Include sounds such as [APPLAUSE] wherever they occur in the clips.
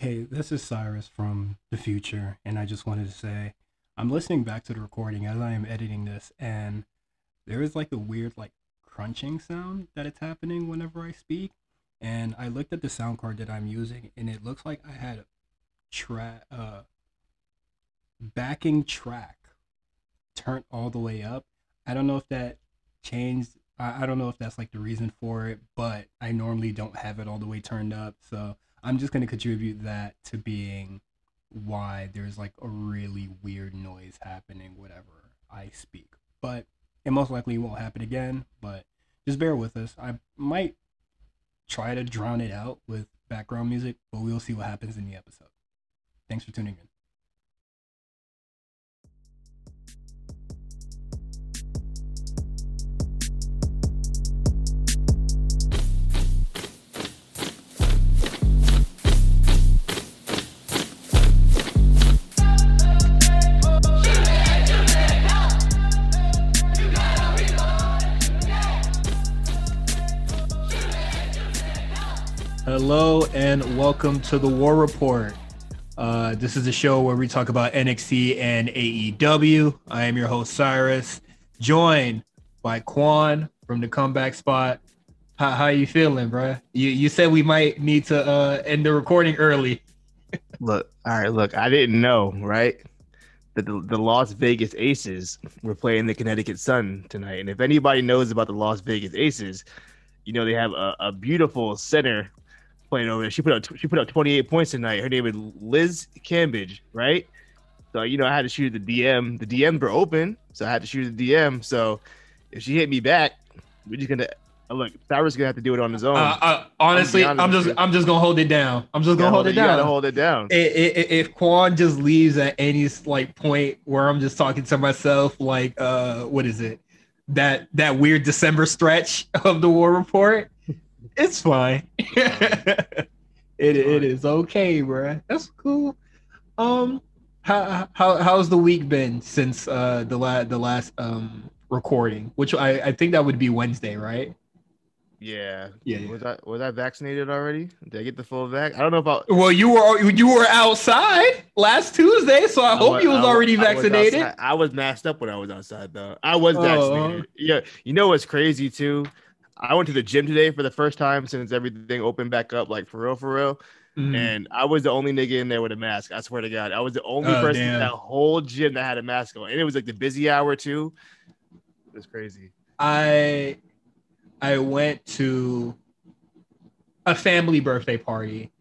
Hey, this is Cyrus from the future, and I just wanted to say I'm listening back to the recording as I am editing this, and there is like a weird like crunching sound that it's happening whenever I speak. And I looked at the sound card that I'm using, and it looks like I had a track, uh, backing track turned all the way up. I don't know if that changed. I, I don't know if that's like the reason for it, but I normally don't have it all the way turned up, so I'm just gonna contribute that to being why there's like a really weird noise happening whatever I speak. But it most likely won't happen again. But just bear with us. I might try to drown it out with background music, but we'll see what happens in the episode. Thanks for tuning in. Hello and welcome to the War Report. Uh, this is a show where we talk about NXT and AEW. I am your host Cyrus, joined by Quan from the Comeback Spot. How how you feeling, bro? You you said we might need to uh, end the recording early. [LAUGHS] Look, all right, look, I didn't know, right? That the, the Las Vegas Aces were playing the Connecticut Sun tonight. And if anybody knows about the Las Vegas Aces, you know they have a, a beautiful center playing over there. She put up she put up 28 points tonight. Her name is Liz Cambage, right? So you know I had to shoot the DM. The DMs were open, so I had to shoot the DM. So if she hit me back, we're just gonna uh, look. Cyrus gonna have to do it on his own. Uh, uh, honestly, I'm, I'm just I'm just gonna hold it down. I'm just gonna hold it, it down. You gotta hold it down. If, if Quan just leaves at any like point where I'm just talking to myself, like uh, what is it? That that weird December stretch [LAUGHS] of the War Report it's fine. [LAUGHS] it it is okay, bro. That's cool. Um, how how how's the week been since uh the last the last um recording? Which I I think that would be Wednesday, right? Yeah. Yeah, yeah. Was I was I vaccinated already? Did I get the full vac? I don't know about. Well, you were you were outside last Tuesday, so I, hope you was, already I vaccinated. Was I was masked up when I was outside though. I was Oh. vaccinated. Yeah. You know what's crazy too? I went to the gym today for the first time since everything opened back up, like for real, for real. Mm. And I was the only nigga in there with a mask. I swear to God, I was the only Oh, person damn. in that whole gym that had a mask on, and it was like the busy hour too. It was crazy. I I went to a family birthday party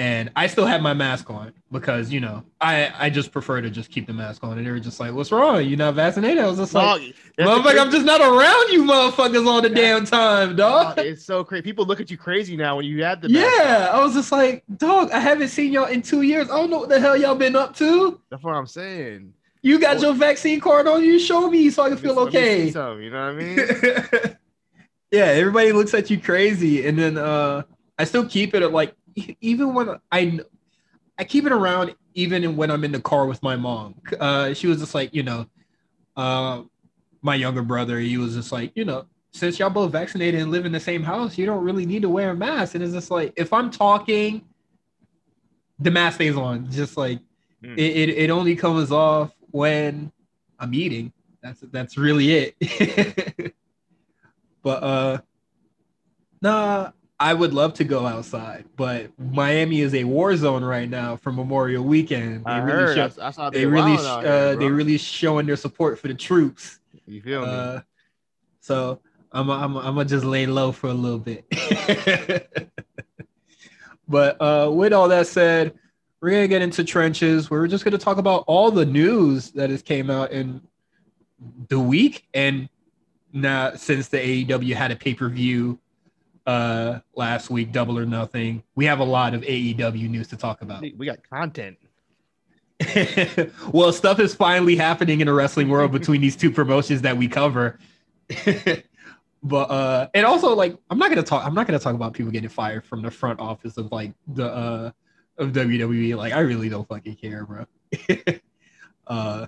and I still had my mask on because you know I I just prefer to just keep the mask on and they were just like what's wrong you not vaccinated I was just like Dog, that's the motherfucker I'm just not around you motherfuckers all the damn time dog, dog it's so crazy. People look at you crazy now when you have the mask on. yeah I was just like dog I haven't seen y'all in two years I don't know what the hell y'all been up to That's what I'm saying. you got Oh. your vaccine card on you show me so I can feel let me see okay you know what I mean? [LAUGHS] yeah, everybody looks at you crazy, and then uh, I still keep it at like even when I I keep it around even when I'm in the car with my mom. Uh, she was just like, you know, uh, my younger brother, he was just like, you know, since y'all both vaccinated and live in the same house, you don't really need to wear a mask. And it's just like if I'm talking, the mask stays on. Just like Hmm. it, it, it only comes off when I'm eating. That's that's really it. [LAUGHS] but uh nah, I would love to go outside, but Miami is a war zone right now for Memorial Weekend. They I really heard. show- I, I saw they really uh, they really showing their support for the troops. You feel me? Uh, so I'm I'm I'm gonna just lay low for a little bit. [LAUGHS] but uh, with all that said, we're gonna get into trenches. We're just gonna talk about all the news that has came out in the week and now since the AEW had a pay per view uh last week, Double or Nothing. We have a lot of AEW news to talk about. we got content. [LAUGHS] well, stuff is finally happening in the wrestling world between these two promotions that we cover. [LAUGHS] but uh and also like I'm not gonna talk I'm not gonna talk about people getting fired from the front office of like the uh of WWE. Like I really don't fucking care, bro. [LAUGHS] uh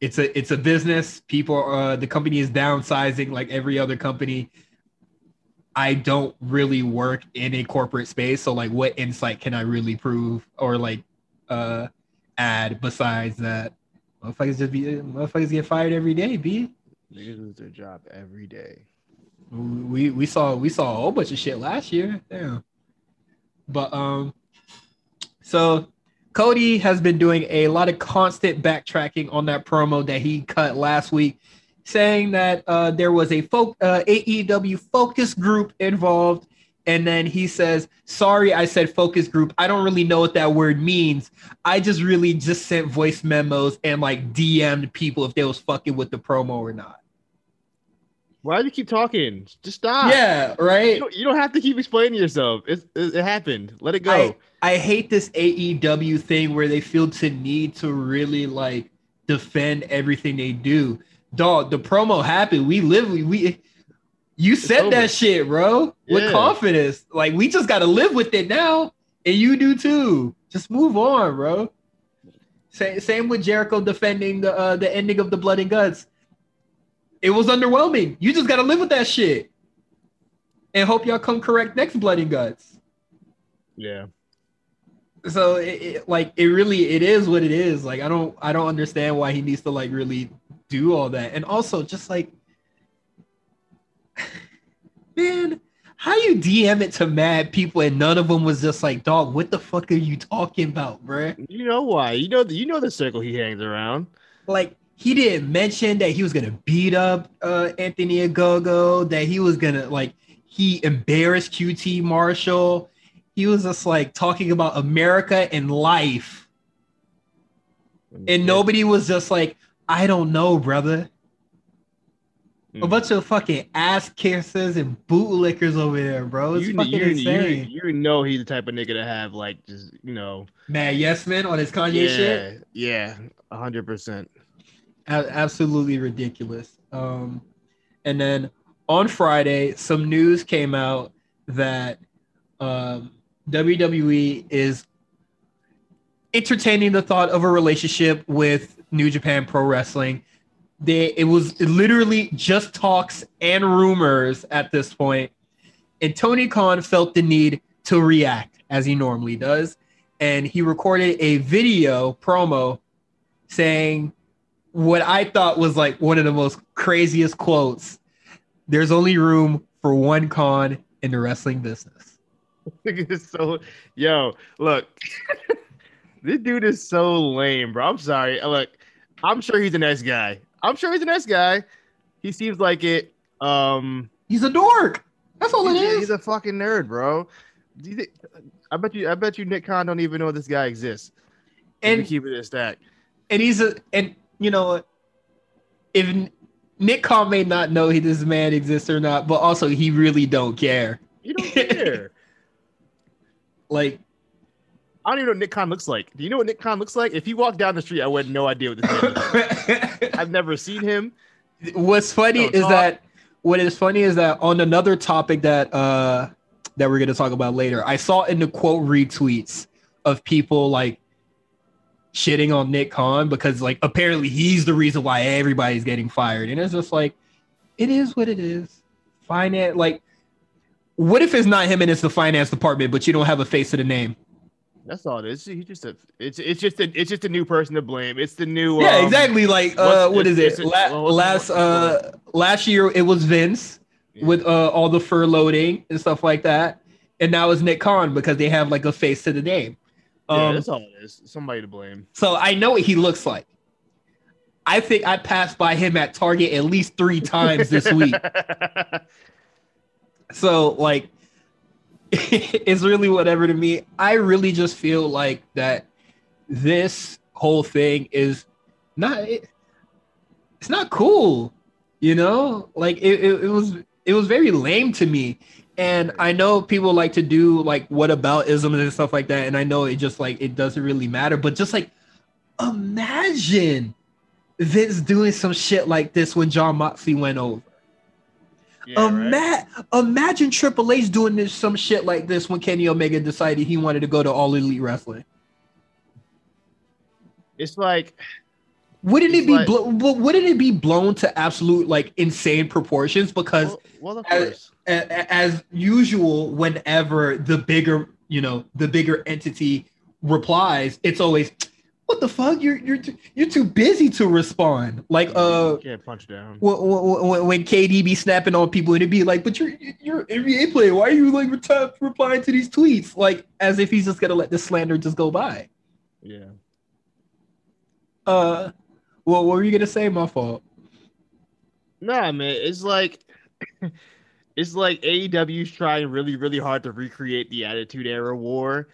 it's a it's a business. People uh the company is downsizing like every other company. I don't really work in a corporate space. So like what insight can I really prove or like uh add besides that motherfuckers just be motherfuckers get fired every day, B. Niggas lose their job every day. We we saw we saw a whole bunch of shit last year. Damn. But um so Cody has been doing a lot of constant backtracking on that promo that he cut last week, saying that uh, there was a folk, uh, AEW focus group involved. And then he says, Sorry, I said focus group. I don't really know what that word means. I just really just sent voice memos and like DM'd people if they was fucking with the promo or not. Why do you keep talking? Just stop. Yeah, right. You don't, you don't have to keep explaining yourself. It, it, it happened. Let it go. I, I hate this AEW thing where they feel to need to really like defend everything they do. Dog, the promo happened. We live. We, we you said over. that shit, bro, with Yeah. confidence. Like we just got to live with it now, and you do too. Just move on, bro. Same, same with Jericho defending the uh, the ending of the Blood and Guts. It was underwhelming. You just got to live with that shit, and hope y'all come correct next Blood and Guts yeah. so it, it, like it really it is what it is like i don't i don't understand why he needs to like really do all that and also just like [LAUGHS] man how you dm it to mad people and none of them was just like dog what the fuck are you talking about bruh? You know why? You know the you know the circle he hangs around. like he didn't mention that he was gonna beat up uh anthony ogogo that he was gonna like he embarrassed qt marshall he was just like talking about america and life and nobody was just like, I don't know, brother. A Mm. bunch of fucking ass kissers and bootlickers over there, bro. It's you, fucking you, insane. you, you know he's the type of nigga to have like just you know Man, yes, man, on his Kanye yeah shit. yeah a hundred percent. Absolutely ridiculous. Um, and then on Friday, some news came out that um, WWE is entertaining the thought of a relationship with New Japan Pro Wrestling. They it was literally just talks and rumors at this point, and Tony Khan felt the need to react as he normally does, and he recorded a video promo saying what I thought was like one of the most craziest quotes. There's only room for one con in the wrestling business. So yo look. [LAUGHS] this dude is so lame, bro. I'm sorry. Look, I'm sure he's a nice guy. I'm sure he's a nice guy. He seems like it. Um, He's a dork. That's all it is. he's a fucking nerd, bro. Do you think, I bet you. I bet you Nick Khan don't even know this guy exists. And keep it a stack. and he's a and you know? If Nick Khan may not know he this man exists or not, but also he really don't care. You don't care. [LAUGHS] Like I don't even know what Nick Khan looks like. Do you know what Nick Khan looks like? If he walked down the street, I would have no idea what this is. [LAUGHS] I've never seen him. what's funny Don't is talk. that what is funny is that on another topic that uh that we're gonna talk about later, I saw in the quote retweets of people like shitting on Nick Khan because like apparently he's the reason why everybody's getting fired. And it's just like it is what it is. Finance like what if it's not him and it's the finance department, but you don't have a face to the name? That's all it is. He's just a. It's it's just a. It's just a new person to blame. It's the new. Yeah, um, exactly. Like uh, what is it? La- last uh last year it was Vince yeah. with uh all the fur loading and stuff like that, and now it's Nick Khan because they have like a face to the name. Yeah, Um, that's all it is. Somebody to blame. so I know what he looks like. I think I passed by him at Target at least three times this week. [LAUGHS] So like [LAUGHS] it's really whatever to me. I really just feel like that this whole thing is not it, it's not cool. You know? Like it, it, it was it was very lame to me. And I know people like to do like what about ism and stuff like that. And I know it just like it doesn't really matter, but just like imagine Vince doing some shit like this when Jon Moxley went over. Yeah, right? Imagine Triple H doing this some shit like this when Kenny Omega decided he wanted to go to All Elite Wrestling. It's like Wouldn't It's it be like- blo- wouldn't it be blown to absolute like insane proportions? Because well, well, of as- course. a- as usual, whenever the bigger, you know, the bigger entity replies, it's always, "What the fuck? You're you're too, you're too busy to respond." Like, uh, can't punch down. when, when, KD be snapping on people and it'd be like, "But you're you're NBA player. Why are you like reti- replying to these tweets?" Like, as if he's just gonna let the slander just go by. Yeah. Uh, well, what were you gonna say? My fault. Nah, man, it's like [CLEARS THROAT] it's like AEW's trying really, really hard to recreate the Attitude Era war.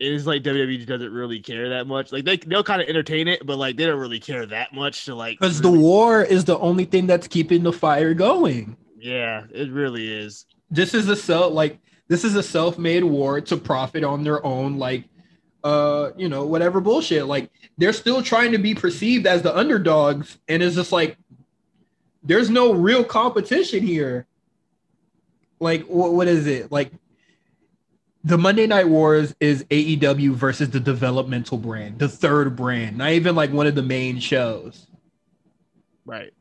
It's like WWE doesn't really care that much. Like they they'll kind of entertain it, but like they don't really care that much to like. Because the war is the only thing that's keeping the fire going. yeah, it really is. This is a self like this is a self-made war to profit on their own, like uh, you know, whatever bullshit. Like they're still trying to be perceived as the underdogs, and it's just like there's no real competition here. Like what what is it? Like the Monday Night Wars is AEW versus the developmental brand, the third brand, not even like one of the main shows. Right.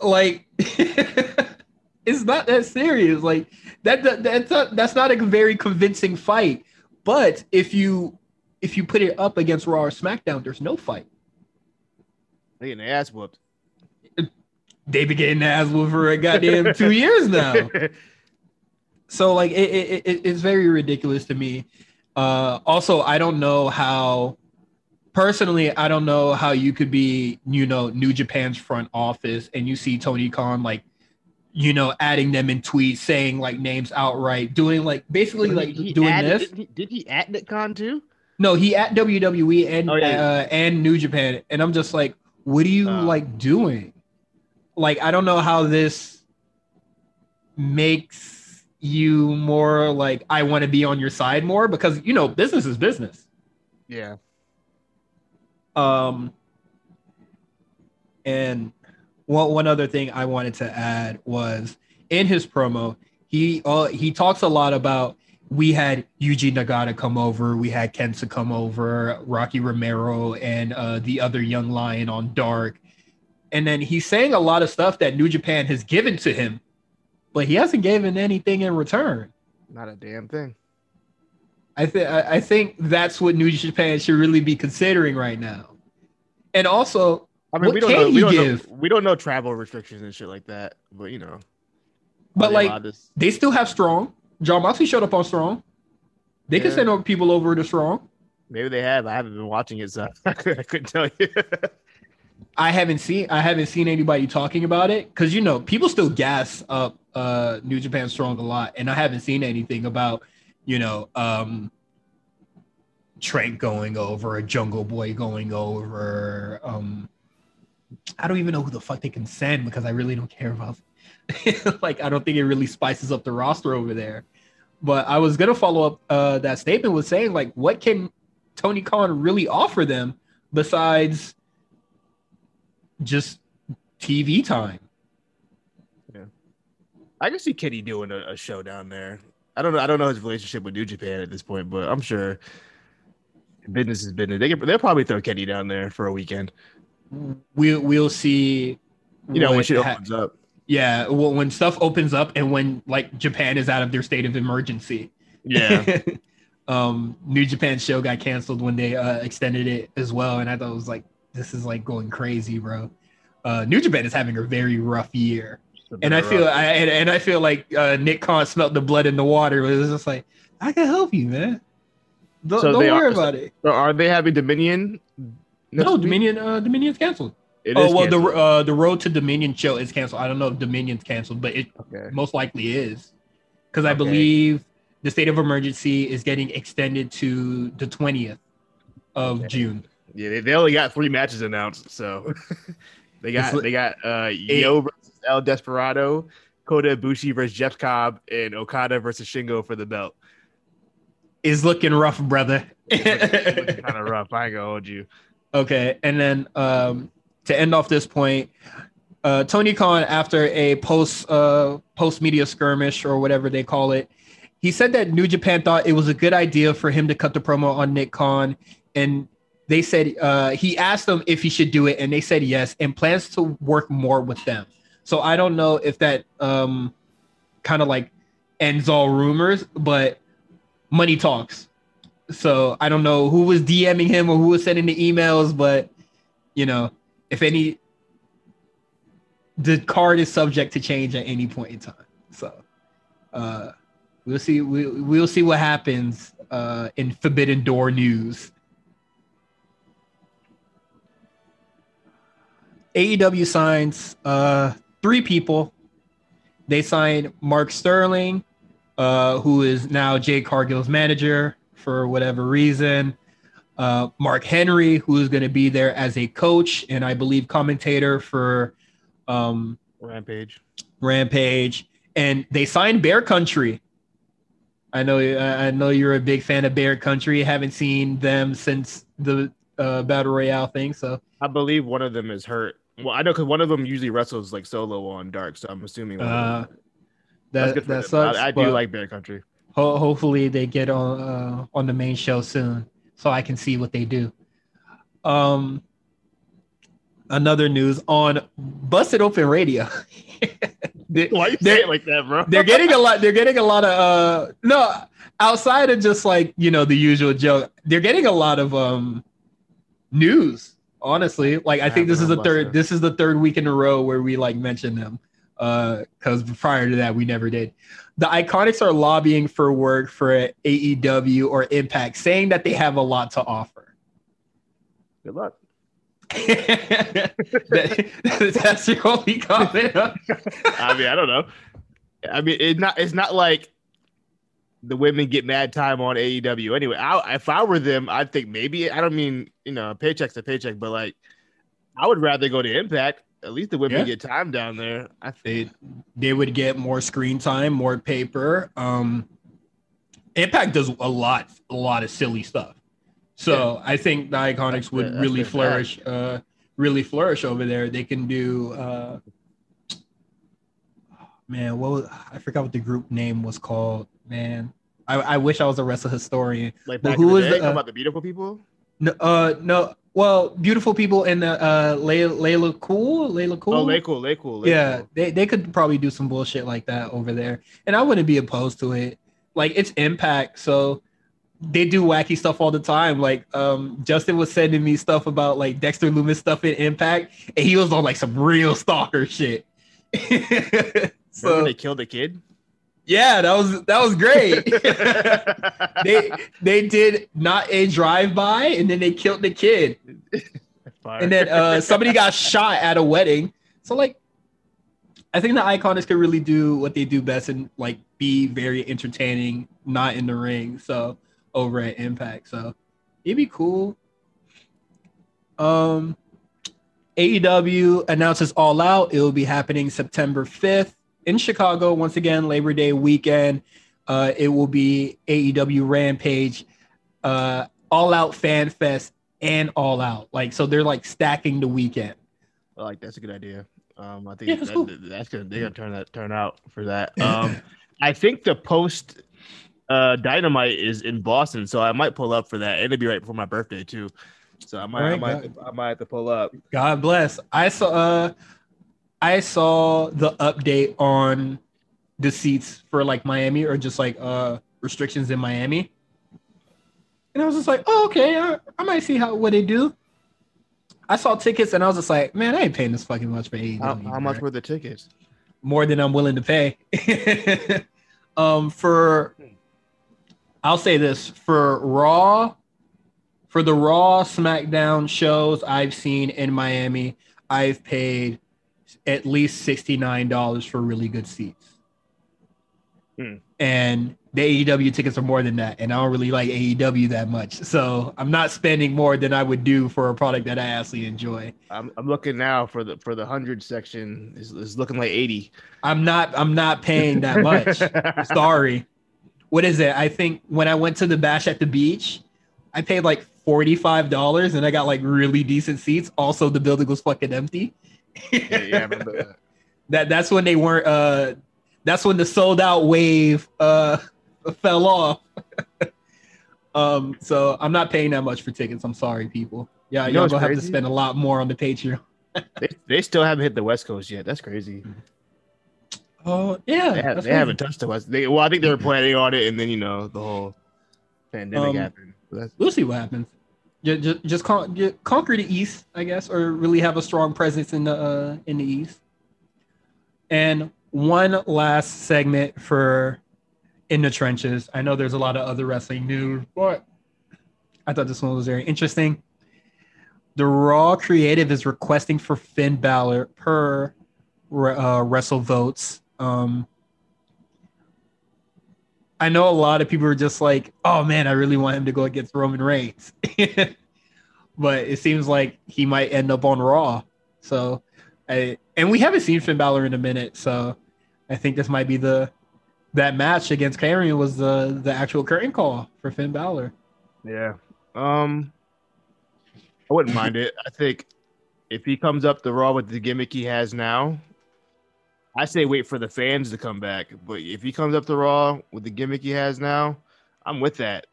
like [LAUGHS] it's not that serious like that, that that's not that's not a very convincing fight but if you if you put it up against raw or smackdown there's no fight They getting their ass whooped. they've been getting ass whooped for a goddamn two years now [LAUGHS] so like it, it, it it's very ridiculous to me uh also i don't know how personally i don't know how you could be you know new japan's front office and you see tony khan like you know adding them in tweets saying like names outright doing like basically like He doing added- this Did he, did he at Nick Khan too? no he at wwe and Oh, yeah. uh, and new japan and i'm just like what are you Uh. like doing like i don't know how this makes you more like i want to be on your side more because you know business is business Yeah. um and one, one other thing i wanted to add was in his promo he uh, he talks a lot about we had Yuji Nagata come over, we had Kenta come over, Rocky Romero and uh, the other young lion on Dark. And then he's saying a lot of stuff that New Japan has given to him, but he hasn't given anything in return. Not a damn thing. I think I think that's what New Japan should really be considering right now. And also, I mean, we don't know. We don't give? know. We don't know travel restrictions and shit like that. But you know. but like to- they still have Strong. Jon Moxley showed up on Strong. They can send people over to Strong. maybe they have. I haven't been watching it, so [LAUGHS] I couldn't tell you. [LAUGHS] I haven't seen I haven't seen anybody talking about it because you know people still gas up uh New Japan Strong a lot, and I haven't seen anything about you know um Trent going over, a Jungle Boy going over. Um, I don't even know who the fuck they can send because I really don't care about. [LAUGHS] like I don't think it really spices up the roster over there. But I was gonna follow up uh, that statement with saying like, what can Tony Khan really offer them besides just TV time? Yeah, I can see Kenny doing a, a show down there. I don't know. I don't know his relationship with New Japan at this point, but I'm sure business is business. They can, they'll probably throw Kenny down there for a weekend. We'll we'll see. You know, when shit ha- opens up. yeah, well, when stuff opens up and when like Japan is out of their state of emergency. Yeah. [LAUGHS] um, New Japan show got canceled when they uh, extended it as well, and I thought it was like this is like going crazy, bro. Uh, New Japan is having a very rough year, and I feel I and, and I feel like uh, Nick Khan smelled the blood in the water. It was just like I can help you, man. Don't, So don't worry are- about it. So are they having Dominion? No, week? Dominion. Uh, Dominion's canceled. It oh is well, canceled. the uh, the road to Dominion show is canceled. I don't know if Dominion's canceled, but it okay. most likely is because I Okay. believe the state of emergency is getting extended to the twentieth of Okay. June. Yeah, they, they only got three matches announced, so [LAUGHS] they got It's li- they got uh Yoh versus El Desperado, Kota Ibushi versus Jeff Cobb, and Okada versus Shingo for the belt. Is looking rough, brother. [LAUGHS] kind of rough. I ain't gonna hold you. Okay, and then um, to end off this point, uh, Tony Khan, after a post uh, post media skirmish or whatever they call it, he said that New Japan thought it was a good idea for him to cut the promo on Nick Khan, and they said uh, he asked them if he should do it, and they said yes, and plans to work more with them. So I don't know if that um, kind of like ends all rumors, but money talks. So I don't know who was DMing him or who was sending the emails, but you know, if any, the card is subject to change at any point in time. So uh, we'll see. We, we'll see what happens uh, in Forbidden Door news. AEW signs uh, three people. They signed Mark Sterling, uh, who is now Jade Cargill's manager for whatever reason. Uh, Mark Henry, who is going to be there as a coach and I believe commentator for um, Rampage. Rampage, and they signed Bear Country. I know, I know you're a big fan of Bear Country. Haven't seen them since the uh, Battle Royale thing, so I believe one of them is hurt. Well, I know because one of them usually wrestles like solo on Dark, so I'm assuming. uh, that good that them. sucks. I, I do like Bear Country. ho- hopefully they get on uh, on the main show soon, so I can see what they do. Um, another news on Busted Open Radio. [LAUGHS] They- Why you say it like that, bro? they're getting a lot they're getting a lot of uh no outside of just like you know the usual joke they're getting a lot of um news honestly like i think this is the third this is the third week in a row where we like mention them uh because prior to that we never did the iconics are lobbying for work for aew or impact saying that they have a lot to offer Good luck. [LAUGHS] [LAUGHS] That- that's your only comment I mean, I don't know. I mean, it's not. It's not like the women get mad time on AEW. Anyway, I, if I were them, I'd think maybe. I don't mean you know, paycheck's a paycheck, but like, I would rather go to Impact. At least the women Yeah. get time down there. I think they they would get more screen time, more paper. Um, Impact does a lot, a lot of silly stuff. So I think the Iconics That's would that's really flourish, uh, really flourish over there. They can do, uh, man, what was, I forgot what the group name was called. Man, I, I wish I was a wrestling historian. like back who was the, the uh, about the beautiful people. No, uh, no. Well, beautiful people in the uh, Layla, Layla Cool, Layla Cool. Oh, Lay cool, Lay cool. Yeah, cool. they, they could probably do some bullshit like that over there. And I wouldn't be opposed to it. Like it's impact, so they do wacky stuff all the time. Like um Justin was sending me stuff about like Dexter Loomis stuff in Impact, and he was on like some real stalker shit. [LAUGHS] Remember so they killed a kid. Yeah, that was that was great. [LAUGHS] they they did not a drive by and then they killed the kid. Fire. and then uh, somebody got shot at a wedding. So like, I think the Iconics could really do what they do best and like be very entertaining, not in the ring. So over at Impact, so it'd be cool. Um, AEW announces All Out. It will be happening September fifth in Chicago once again, Labor Day weekend. Uh, it will be AEW Rampage, uh, All Out Fan Fest, and All Out. Like so, they're like stacking the weekend. I like that's a good idea. Um, I think Yeah, that's that, cool. that's gonna they're gonna turn that turn out for that. Um, [LAUGHS] I think the post uh dynamite is in Boston, so I might pull up for that. It'll be right before my birthday too, so I might I might I might have to pull up. God bless. I saw. Uh, I saw the update on the seats for like Miami or just like uh restrictions in Miami, and I was just like, oh okay, I, I might see how what they do. I saw tickets and I was just like, man, I ain't paying this fucking much for AEW. How, how much were the tickets? more than I'm willing to pay. [LAUGHS] um, for I'll say this for Raw, for the Raw SmackDown shows I've seen in Miami, I've paid at least sixty nine dollars for really good seats. Hmm. And the AEW tickets are more than that, and I don't really like AEW that much, so I'm not spending more than I would do for a product that I actually enjoy. I'm, I'm looking now for the for the hundred section. is is looking like eighty. I'm not. I'm not paying that much. [LAUGHS] Sorry. What is it? I think when I went to the bash at the beach, I paid like $45 and I got like really decent seats. Also, the building was fucking empty. Yeah, yeah, I [LAUGHS] remember that. that that's when they weren't uh that's when the sold out wave uh [LAUGHS] fell off. [LAUGHS] um so I'm not paying that much for tickets. I'm sorry, people. Yeah, You y'all gonna have to spend a lot more on the Patreon. They, they still haven't hit the West Coast yet. That's crazy. Oh yeah, They, have, they haven't crazy. touched us. They, well, I think they were planning on it, and then you know the whole pandemic Um, happened. So We'll see what happens. Just, just, con- conquer the East, I guess, or really have a strong presence in the uh, in the East. And one last segment for in the trenches. I know there's a lot of other wrestling news, but I thought this one was very interesting. The Raw creative is requesting for Finn Balor per uh, Wrestle Votes. Um, I know a lot of people are just like, "Oh man, I really want him to go against Roman Reigns," [LAUGHS] but it seems like he might end up on Raw. So, I, and we haven't seen Finn Balor in a minute, so I think this might be the that match against Karrion was the the actual curtain call for Finn Balor. yeah. Um, I wouldn't mind it. I think if he comes up the Raw with the gimmick he has now, I say wait for the fans to come back. But if he comes up the Raw with the gimmick he has now, I'm with that.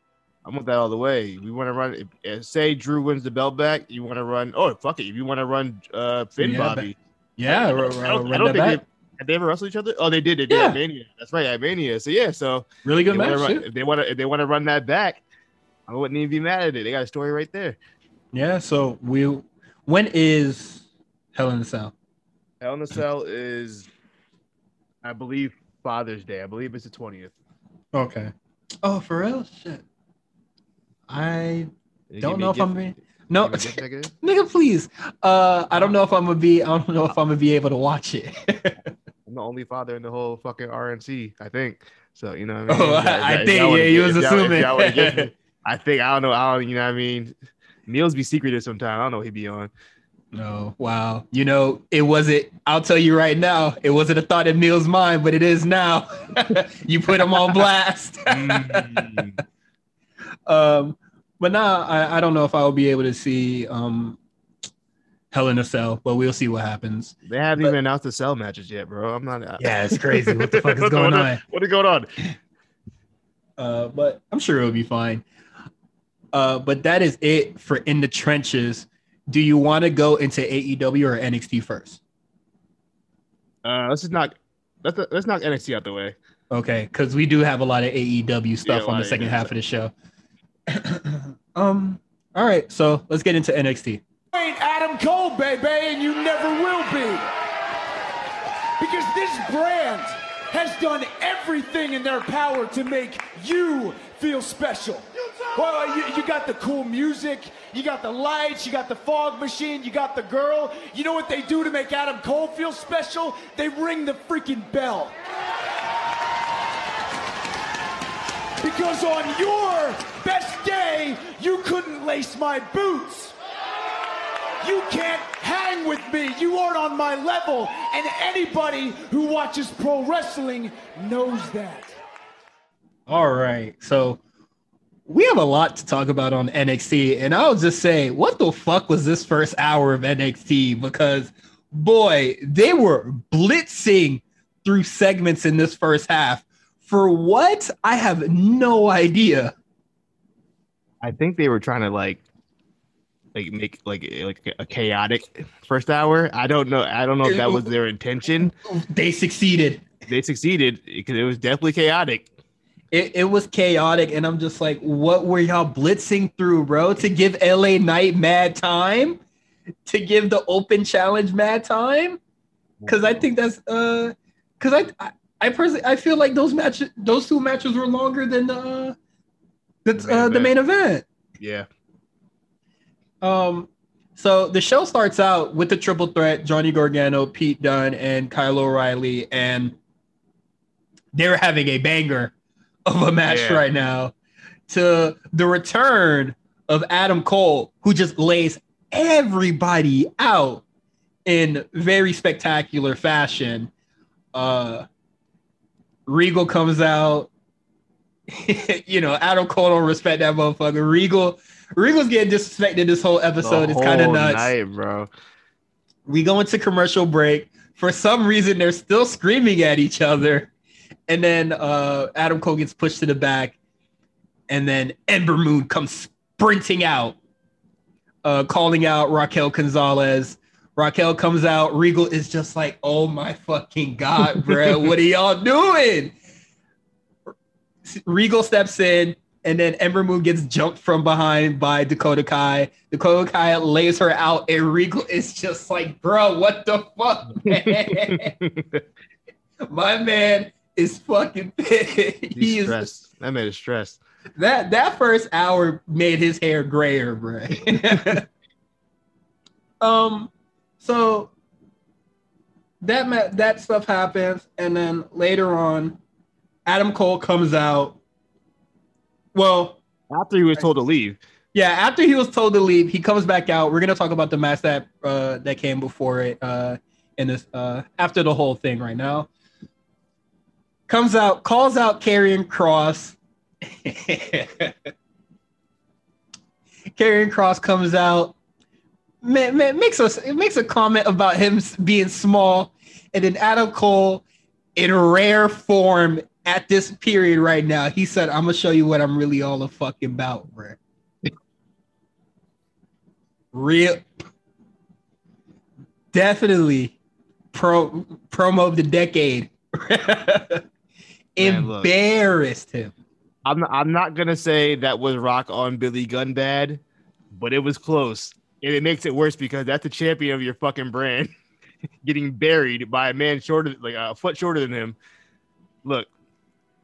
I'm with that all the way. We want to run. If, say Drew wins the belt back, you want to run. Oh fuck it! If you want to run uh, Finn Yeah, Bobby, Yeah, I ro- don't, ro- I don't, I don't that think back. they have they ever wrestled each other. Oh, they did. They did Yeah. at Mania. That's right, at Mania. So yeah, so really good match. run- if they want to, if they want to run that back, I wouldn't even be mad at it. They got a story right there. Yeah. So we when is Hell in the Cell? Hell in a Cell is, I believe, Father's Day. I believe it's the twentieth. Okay. Oh, for real? Shit. I Don't know if I'm being- no, [LAUGHS] nigga, please. Uh, I don't know if I'm gonna be. I don't know if I'm gonna be able to watch it. [LAUGHS] I'm the only father in the whole fucking RNC. I think so. You know. What I, mean? Oh, If y'all- I think, yeah, you was if y'all- if assuming. y'all wanna get me- [LAUGHS] I think I don't know. I don't. You know. what I mean, Meals be secretive sometimes. I don't know what he be on. No, wow. You know, it wasn't. I'll tell you right now, it wasn't a thought in Neil's mind, but it is now. [LAUGHS] you put him on blast. [LAUGHS] Mm. um, but nah, I, I don't know if I will be able to see um Hell in a Cell, but we'll see what happens. They haven't But- even announced the cell matches yet, bro. I'm not. Yeah, it's crazy. What the [LAUGHS] fuck is going what, on? What is going on? Uh, but I'm sure it'll be fine. Uh, but that is it for in the trenches. Do you want to go into AEW or NXT first? Uh, let's just knock. Let's let's knock NXT out the way. Okay, because we do have a lot of AEW stuff a on the second AEW half of the show. [CLEARS THROAT] um, all right, so let's get into NXT. ain't Adam Cole, baby, and you never will be. Because this brand has done everything in their power to make you feel special. Well, uh, you, you got the cool music, you got the lights, you got the fog machine, you got the girl. You know what they do to make Adam Cole feel special? They ring the freaking bell. Because on your best day, you couldn't lace my boots. You can't hang with me. You aren't on my level. And anybody who watches pro wrestling knows that. All right, so we have a lot to talk about on NXT, and I'll just say, what the fuck was this first hour of NXT? Because boy, they were blitzing through segments in this first half. For what? I have no idea. I think they were trying to like, like make like like a chaotic first hour. I don't know. I don't know if that was their intention. They succeeded. They succeeded because it was definitely chaotic. It, it was chaotic, and I'm just like, what were y'all blitzing through, bro? To give LA Knight mad time? To give the open challenge mad time? Because I think that's uh, because I, I I personally I feel like those matches, those two matches were longer than the the, The main uh, the main event. Yeah. Um, so the show starts out with the triple threat: Johnny Gargano, Pete Dunne, and Kyle O'Reilly, and they're having a banger of a match Yeah. right now. To the return of Adam Cole, who just lays everybody out in very spectacular fashion. Uh, Regal comes out. [LAUGHS] you know, Adam Cole don't respect that motherfucker. Regal, Regal's getting disrespected this whole episode. The it's kind of nuts. night, bro. We go into commercial break. For some reason, they're still screaming at each other. And then uh, Adam Cole gets pushed to the back. And then Ember Moon comes sprinting out, uh, calling out Raquel Gonzalez. Raquel comes out. Regal is just like, oh my fucking god, bro, what are y'all doing? [LAUGHS] Regal steps in, and then Ember Moon gets jumped from behind by Dakota Kai. Dakota Kai lays her out, and Regal is just like, bro, what the fuck, [LAUGHS] man? [LAUGHS] My man is fucking [LAUGHS] pissed. He's He is stressed. That man is stressed. that that first hour made his hair grayer, bro. um, so that that stuff happens, and then later on, Adam Cole comes out. Well, After he was told to leave. yeah, after he was told to leave, he comes back out. We're gonna talk about the match that uh that came before it uh in this uh after the whole thing right now. Comes out, calls out Karrion Kross. [LAUGHS] Karrion Kross comes out, ma- ma- makes us it makes a comment about him being small, and then Adam Cole, in rare form at this period right now, he said, "I'm gonna show you what I'm really all the fucking about, bro." Real, definitely, pro promo of the decade. [LAUGHS] Man, look. Embarrassed him. I'm not, I'm not gonna say that was Rock on Billy Gunn bad, but it was close. And it makes it worse because that's the champion of your fucking brand [LAUGHS] getting buried by a man shorter, like a foot shorter than him. Look,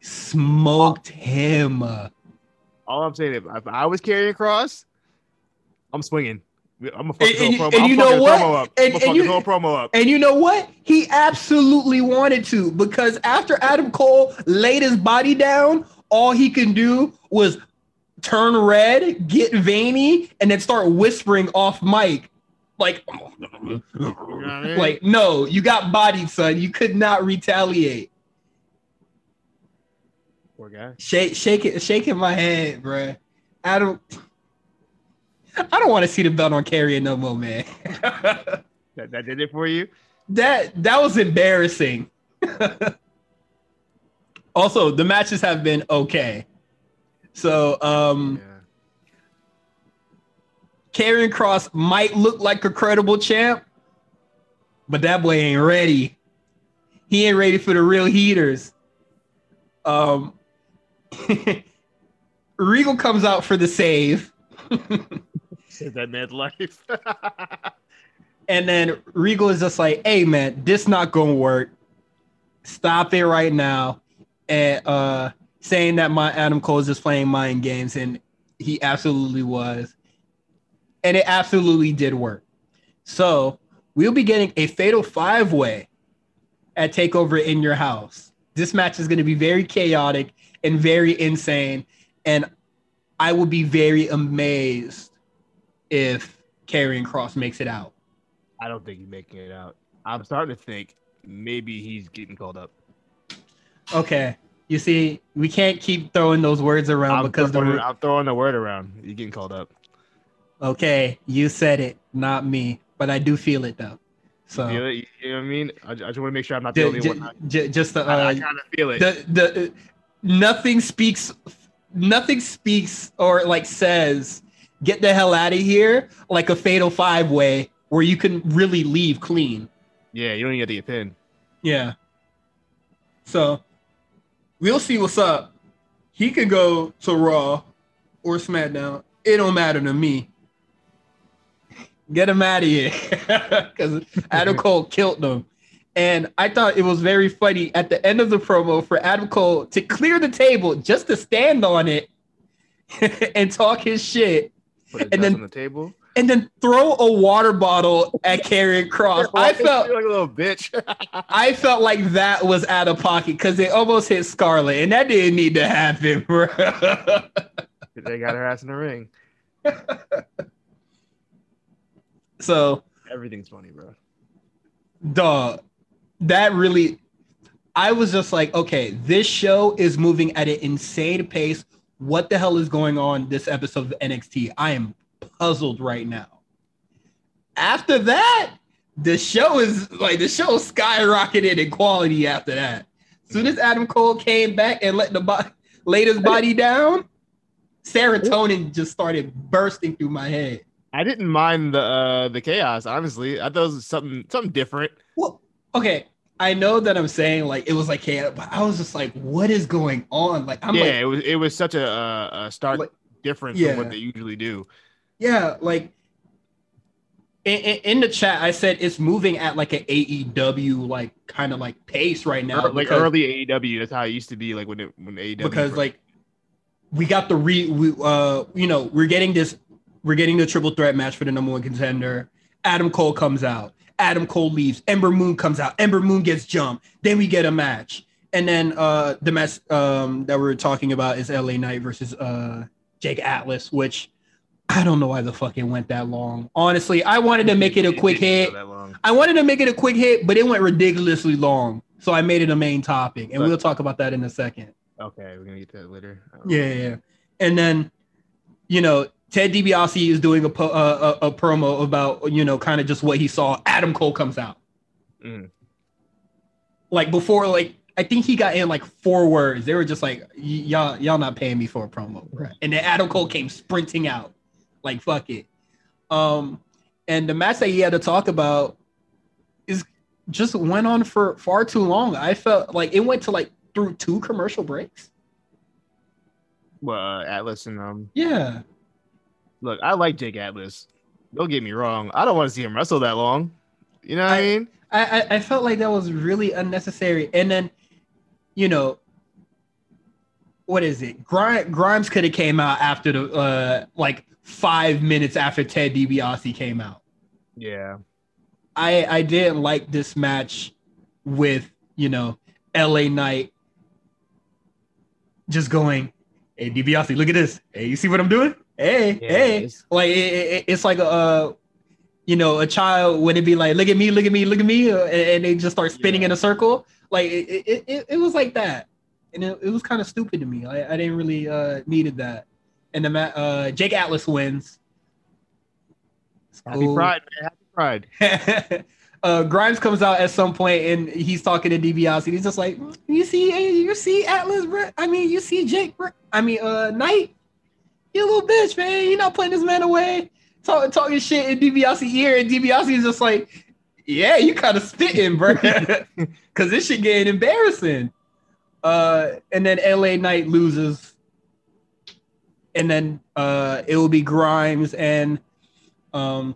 Smoked him. all I'm saying is, if I was Karrion Kross, I'm swinging. I'm gonna And- fucking and- throw a promo, and I'm you fucking know what? promo up. And- I'm gonna and fucking you- promo up. And you know what? He absolutely wanted to because after Adam Cole laid his body down, all he can do was turn red, get veiny, and then start whispering off mic. Like, You know I mean? like, no, you got bodied, son. You could not retaliate. Poor guy. Shake, shake it, shaking my head, bruh. Adam, I don't want to see the belt on Karrion no more, man. [LAUGHS] That, that did it for you. that that was embarrassing. [LAUGHS] also, the matches have been okay. So, um, Yeah. Karrion Kross might look like a credible champ, but that boy ain't ready. He ain't ready for the real heaters. Um, [LAUGHS] Regal comes out for the save, Saved that man's life. [LAUGHS] and then Regal is just like, "Hey, man, this not gonna work. Stop it right now." And uh, saying that my Adam Cole is just playing mind games, and he absolutely was, and it absolutely did work. So we'll be getting a fatal five way at Takeover in your house. This match is going to be very chaotic and very insane, and I would be very amazed if Karrion Kross makes it out. I don't think he's making it out. I'm starting to think maybe he's getting called up. Okay, you see, we can't keep throwing those words around I'm, because throwing, the I'm throwing the word around. You're getting called up. okay, you said it, not me, but I do feel it though. So You, know, you know what I mean? I, I just want to make sure I'm not the only ju- one. ju- just the, I, uh, I kind of feel it. the the nothing speaks nothing speaks or like says get the hell out of here like a fatal five way where you can really leave clean. Yeah, you don't even get to get pinned. yeah. So we'll see what's up. He could go to raw or smackdown. It don't matter to me. Get him out of here. [LAUGHS] Because adam [LAUGHS] cole killed them and I thought it was very funny at the end of the promo for Adam Cole to clear the table just to stand on it [LAUGHS] and talk his shit And then- on the table. and then throw a water bottle at [LAUGHS] Karrion Kross. I felt like a little bitch. [LAUGHS] I felt like that was out of pocket because it almost hit Scarlett, and that didn't need to happen, bro. they got her ass in the ring. so, Everything's funny, bro. dog, that really, I was just like, okay, this show is moving at an insane pace. What the hell is going on this episode of NXT? I am puzzled right now. After that, the show is like the show skyrocketed in quality after that. As Soon as Adam Cole came back and let the body laid his body [LAUGHS] down, serotonin just started bursting through my head. I didn't mind the uh, the chaos. Honestly, I thought it was something something different. Well, okay. I know that I'm saying like it was like hey, but I was just like, what is going on? Like I'm yeah, like, it was it was such a, a, stark Like- difference Yeah. from what they usually do. yeah, like in, in, in the chat, I said it's moving at like an AEW like kind of like pace right now. Like because- early AEW, that's how it used to be. Like when it when AEW because first- like we got the re we, uh you know we're getting this we're getting the triple threat match for the number one contender adam cole comes out adam cole leaves. Ember moon comes out. Ember moon gets jumped. Then we get a match. And then uh the match um that we're talking about is la knight versus uh jake atlas which i don't know why the fuck it went that long. Honestly i wanted to make it a quick hit go that long. i wanted to make it a quick hit but it went ridiculously long. So i made it a main topic and But- we'll talk about that in a second. Okay, we're gonna get to that later. yeah, yeah, yeah. And then, you know, Ted DiBiase is doing a, po- uh, a, a promo about, you know, kind of just what he saw. Adam Cole comes out. Mhm. Like before, like, I think he got in like four words. They were just like, "Y- y'all, y'all not paying me for a promo. Right. And then Adam Cole came sprinting out. Like, fuck it. Um, and the match that he had to talk about is just went on for far too long. I felt like it went to like through two commercial breaks. Well, uh, Atlas and um, Yeah. Look, I like Jake Atlas. Don't get me wrong. I don't want to see him wrestle that long. You know what I, I- mean? I, I felt like that was really unnecessary. And then, you know, what is it? Grimes, Grimes could have came out after the uh like five minutes after Ted DiBiase came out. Yeah. I I didn't like this match with you know LA Knight just going, hey DiBiase, look at this. Hey, you see what I'm doing? Hey, Yeah, hey, it's- like it, it- it's like a uh, you know a child would it be like look at me look at me look at me uh, and, and they just start spinning Yeah. in a circle like it, it, it, was like that and it, it was kind of stupid to me I, I didn't really uh needed that and the uh jake atlas wins Happy cool. Pride, man. Happy Pride. [LAUGHS] uh grimes comes out at some point and he's talking to DiBiase. he's just like you see you see atlas bro i mean you see jake bro i mean uh knight you little bitch man. You're not putting this man away. Talking talking shit in DiBiase ear, and DiBiase is just like, "Yeah, you kind of spitting, bro," [LAUGHS] [LAUGHS] because this shit getting embarrassing. Uh, and then LA Knight loses, and then uh, it will be Grimes and um,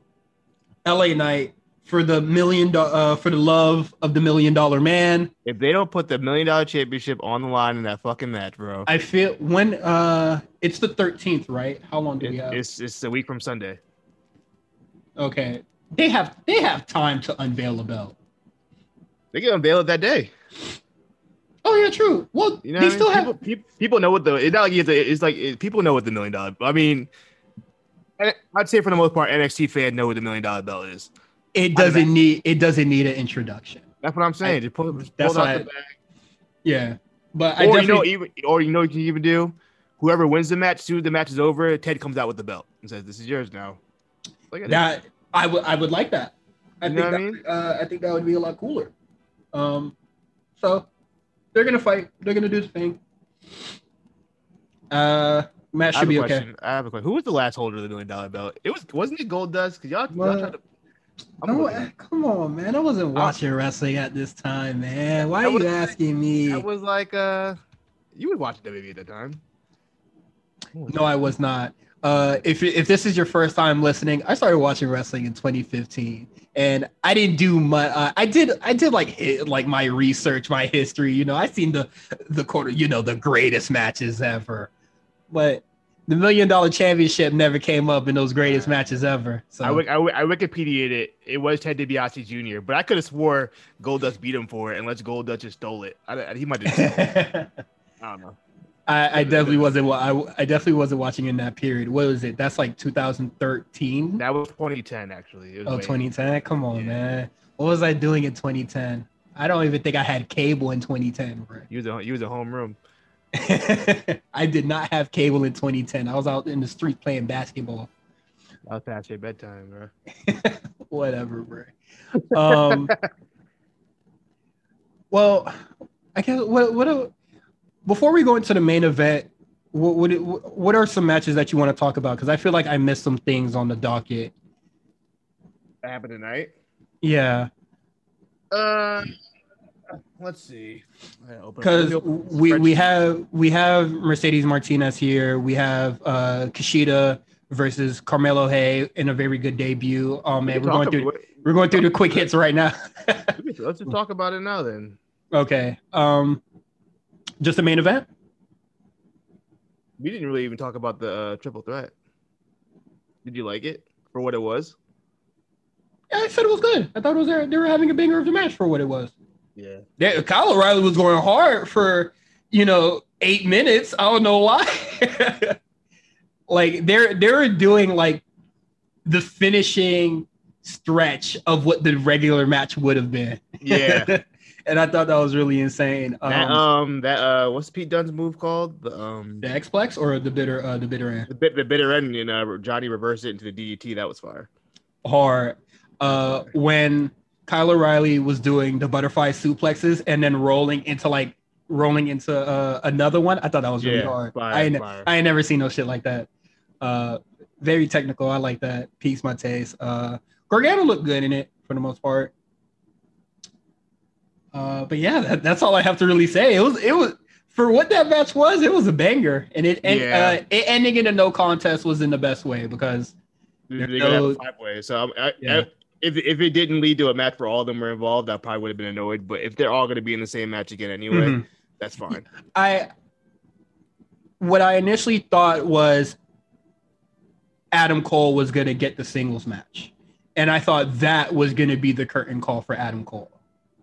LA Knight for the million uh, for the love of the million dollar man. If they don't put the million dollar championship on the line in that fucking match, bro, I feel when uh, it's the thirteenth, right? How long do it- we have? it's it's a week from Sunday. Okay, they have they have time to unveil a belt. They can unveil it that day. Oh yeah, true. Well, You know, they I mean? still have. people, people, people know what the it's not like it's, it's like it, people know what the million dollar. I mean, I'd say for the most part, NXT fans know what the million dollar belt is. It doesn't need. It doesn't need an introduction. That's what I'm saying. Just pull, just that's pull it why out I- the bag. Yeah, but I Or you know, even or you know, what you can even do. Whoever wins the match, soon the match is over, Ted comes out with the belt and says, "This is yours now." Look at that. I would. I would like that. I You think. That, I mean? uh, I think that would be a lot cooler. Um, so they're gonna fight. They're gonna do the thing. Uh, match should be okay. I have a question. Who was the last holder of the million dollar belt? It was wasn't it Goldust? Because y'all, y'all tried to. No, eh, come on, man. I wasn't watching wrestling at this time, man. Why I are you was- asking me? I was like, uh, you would watch WWE at the time. No, I was not. Uh, if if this is your first time listening, I started watching wrestling in 2015, and I didn't do much. Uh, I did I did like hi- like my research, my history. You know, I seen the the quarter, you know, the greatest matches ever, but the million dollar championship never came up in those greatest matches ever. So I, I, I Wikipedia'd it. It was Ted DiBiase Jr., but I could have swore Goldust beat him for it, unless Goldust just stole it. I, he might have. [LAUGHS] I don't know. I, I definitely wasn't. I, I definitely wasn't watching in that period. What was it? That's like 2013. That was 2010, actually. It was Oh, 2010. Come on, Yeah. man. What was I doing in 2010? I don't even think I had cable in 2010, bro. You was a, you was a homeroom. [LAUGHS] I did not have cable in 2010. I was out in the street playing basketball. I was past your bedtime, bro. [LAUGHS] Whatever, bro. Um, [LAUGHS] well, I guess what what a, before we go into the main event, what what what are some matches that you want to talk about? Because I feel like I missed some things on the docket. That happened tonight. Yeah, Uh, let's see. because we we have we have Mercedes Martinez here. We have uh Kushida versus Carmelo Hay in a very good debut. Oh man, we're going through we're going through the quick hits right now. [LAUGHS] Let's just talk about it now then. okay, um, just the main event. We didn't really even talk about the uh, triple threat. Did you like it for what it was? Yeah, I said it was good. I thought it was they were having a banger of the match for what it was. Yeah. Yeah, Kyle O'Reilly was going hard for you know eight minutes. I don't know why. [LAUGHS] like they're they're doing like the finishing stretch of what the regular match would have been. Yeah. [LAUGHS] and I thought that was really insane. Um, that um that uh what's Pete Dunne's move called? The um the Xplex or the bitter uh the bitter end the bit the bitter end and uh Johnny reversed it into the DDT. That was fire. hard. Uh, when Kyle O'Reilly was doing the butterfly suplexes and then rolling into like rolling into uh, another one, I thought that was really Yeah, hard. fire, I ain't, fire. I ain't never seen no shit like that. Uh, very technical. I like that. Piques my taste. Uh, Gargano looked good in it for the most part. Uh, but yeah, that, that's all I have to really say. It was it was for what that match was. It was a banger, and it and Yeah. uh, it ending in a no contest was in the best way because They- There's They no- five way. So um, I, Yeah. I, if if it didn't lead to a match where all of them were involved, I probably would have been annoyed. But if they're all going to be in the same match again anyway, Mhm. that's fine. I what I initially thought was Adam Cole was going to get the singles match. And I thought that was going to be the curtain call for Adam Cole.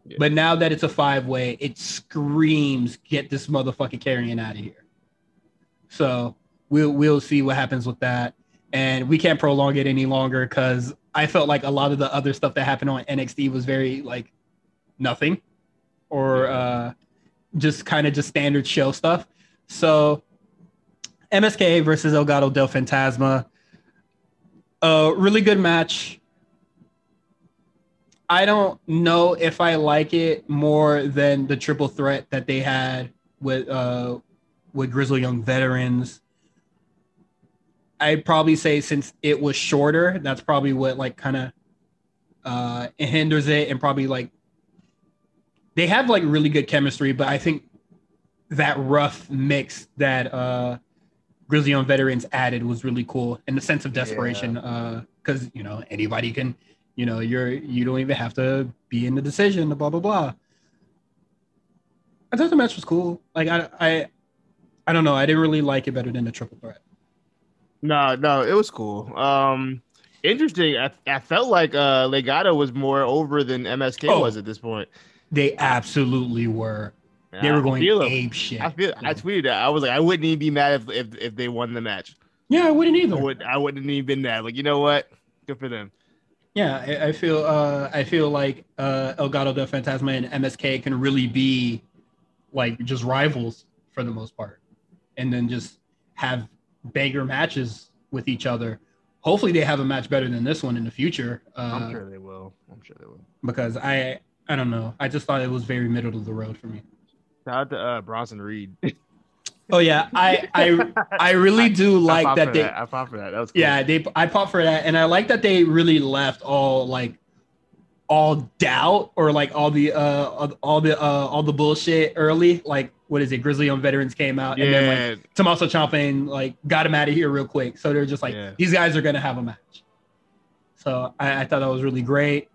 Yeah. But now that it's a five way, it screams get this motherfucking Karrion out of here. So we'll we'll see what happens with that. And we can't prolong it any longer because I felt like a lot of the other stuff that happened on NXT was very like nothing or uh just kind of just standard show stuff. So MSK versus Legado del Fantasma. A really good match. I don't know if I like it more than the triple threat that they had with uh with Grizzled Young Veterans. I'd probably say since it was shorter, that's probably what like kind of uh hinders it and probably like they have like really good chemistry, but I think that rough mix that uh Grizzled Young Veterans added was really cool and the sense of desperation. Uh because you know anybody can, you know, you're you don't even have to be in the decision, blah blah blah. I thought the match was cool. Like I I I don't know, I didn't really like it better than the triple threat. No, no, it was cool. Um, interesting. I, I felt like uh Legado was more over than MSK Oh. was at this point. They absolutely were. They I were going ape shit. I feel. I tweeted that. I was like, I wouldn't even be mad if if, if they won the match. yeah, I wouldn't either. I would. I wouldn't even been mad. Like, you know what? Good for them. Yeah, I, I feel uh I feel like uh Legado del Fantasma and MSK can really be like just rivals for the most part. And then just have banger matches with each other. Hopefully they have a match better than this one in the future. Uh, I'm sure they will. I'm sure they will. because I I don't know. I just thought it was very middle of the road for me. Shout out to uh, Bronson Reed. [LAUGHS] Oh yeah, I I I really [LAUGHS] do I like fought that they that. I fought for that. That was cool. Yeah, they I fought for that, and I like that they really left all like all doubt or like all the uh all the uh all the bullshit early. Like what is it? Grizzled Young Veterans came out, and then Yeah. like Tommaso Ciampa like got him out of here real quick. So they're just like Yeah. these guys are gonna have a match. So I, I thought that was really great.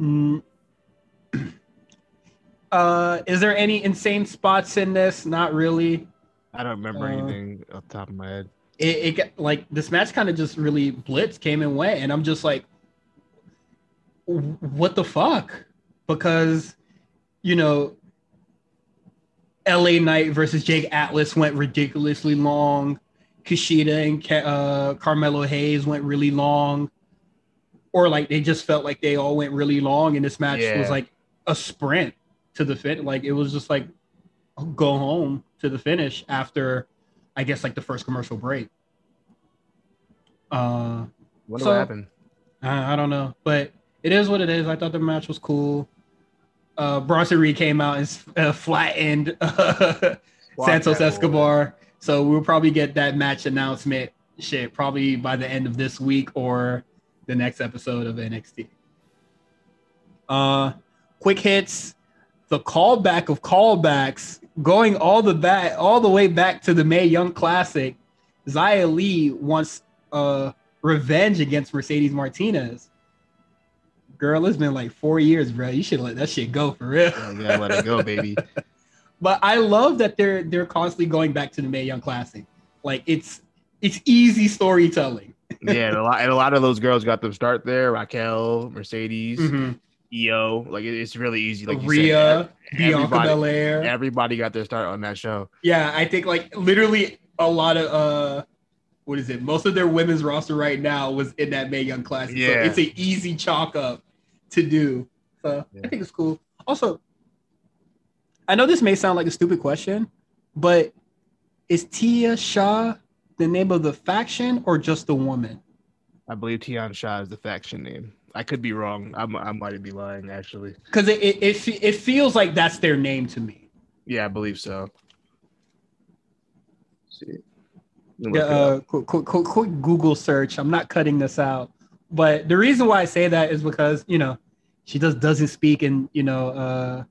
Mm. [CLEARS THROAT] Uh, is there any insane spots in this? Not really. I don't remember Uh, anything off the top of my head. it, it got- like this match kind of just really blitz came and went and i'm just like what the fuck because you know la knight versus jake atlas went ridiculously long kushida and uh, carmelo hayes went really long or like they just felt like they all went really long and this match was like a sprint to the fit like it was just like go home to the finish after I guess like the first commercial break. Uh, Wonder so- what happened. I, I don't know, but it is what it is. I thought the match was cool. Uh, Bronson Reed came out and uh, flattened [LAUGHS] uh, Santos boy. Escobar. So we'll probably get that match announcement shit probably by the end of this week or the next episode of NXT. Uh, quick hits, the callback of callbacks, going all the back, all the way back to the May Young Classic. Xia Li wants uh revenge against Mercedes Martinez. Girl, it's been like four years, bro. You should let that shit go for real. Yeah, let it go, baby. [LAUGHS] But I love that they're they're constantly going back to the May Young Classic. Like it's it's easy storytelling. yeah, and a lot and a lot of those girls got them start there. Raquel, Mercedes, Io. Like it- it's really easy. Like you Rhea, said, Bianca everybody- Belair. everybody got their start on that show. Yeah, I think like literally a lot of uh what is it? Most of their women's roster right now was in that May Young Classic. So Yeah. it's an easy chalk up to do. So Yeah. I think it's cool. Also, I know this may sound like a stupid question, but is Tian Sha the name of the faction or just the woman? I believe Tian Sha is the faction name. I could be wrong. I'm, I might be lying actually. Because it, it, it, it feels like that's their name to me. Yeah, I believe so. Let's see. Yeah, me look it uh, quick, quick, quick, quick Google search. I'm not cutting this out, but the reason why I say that is because you know she just doesn't speak, and you know uh,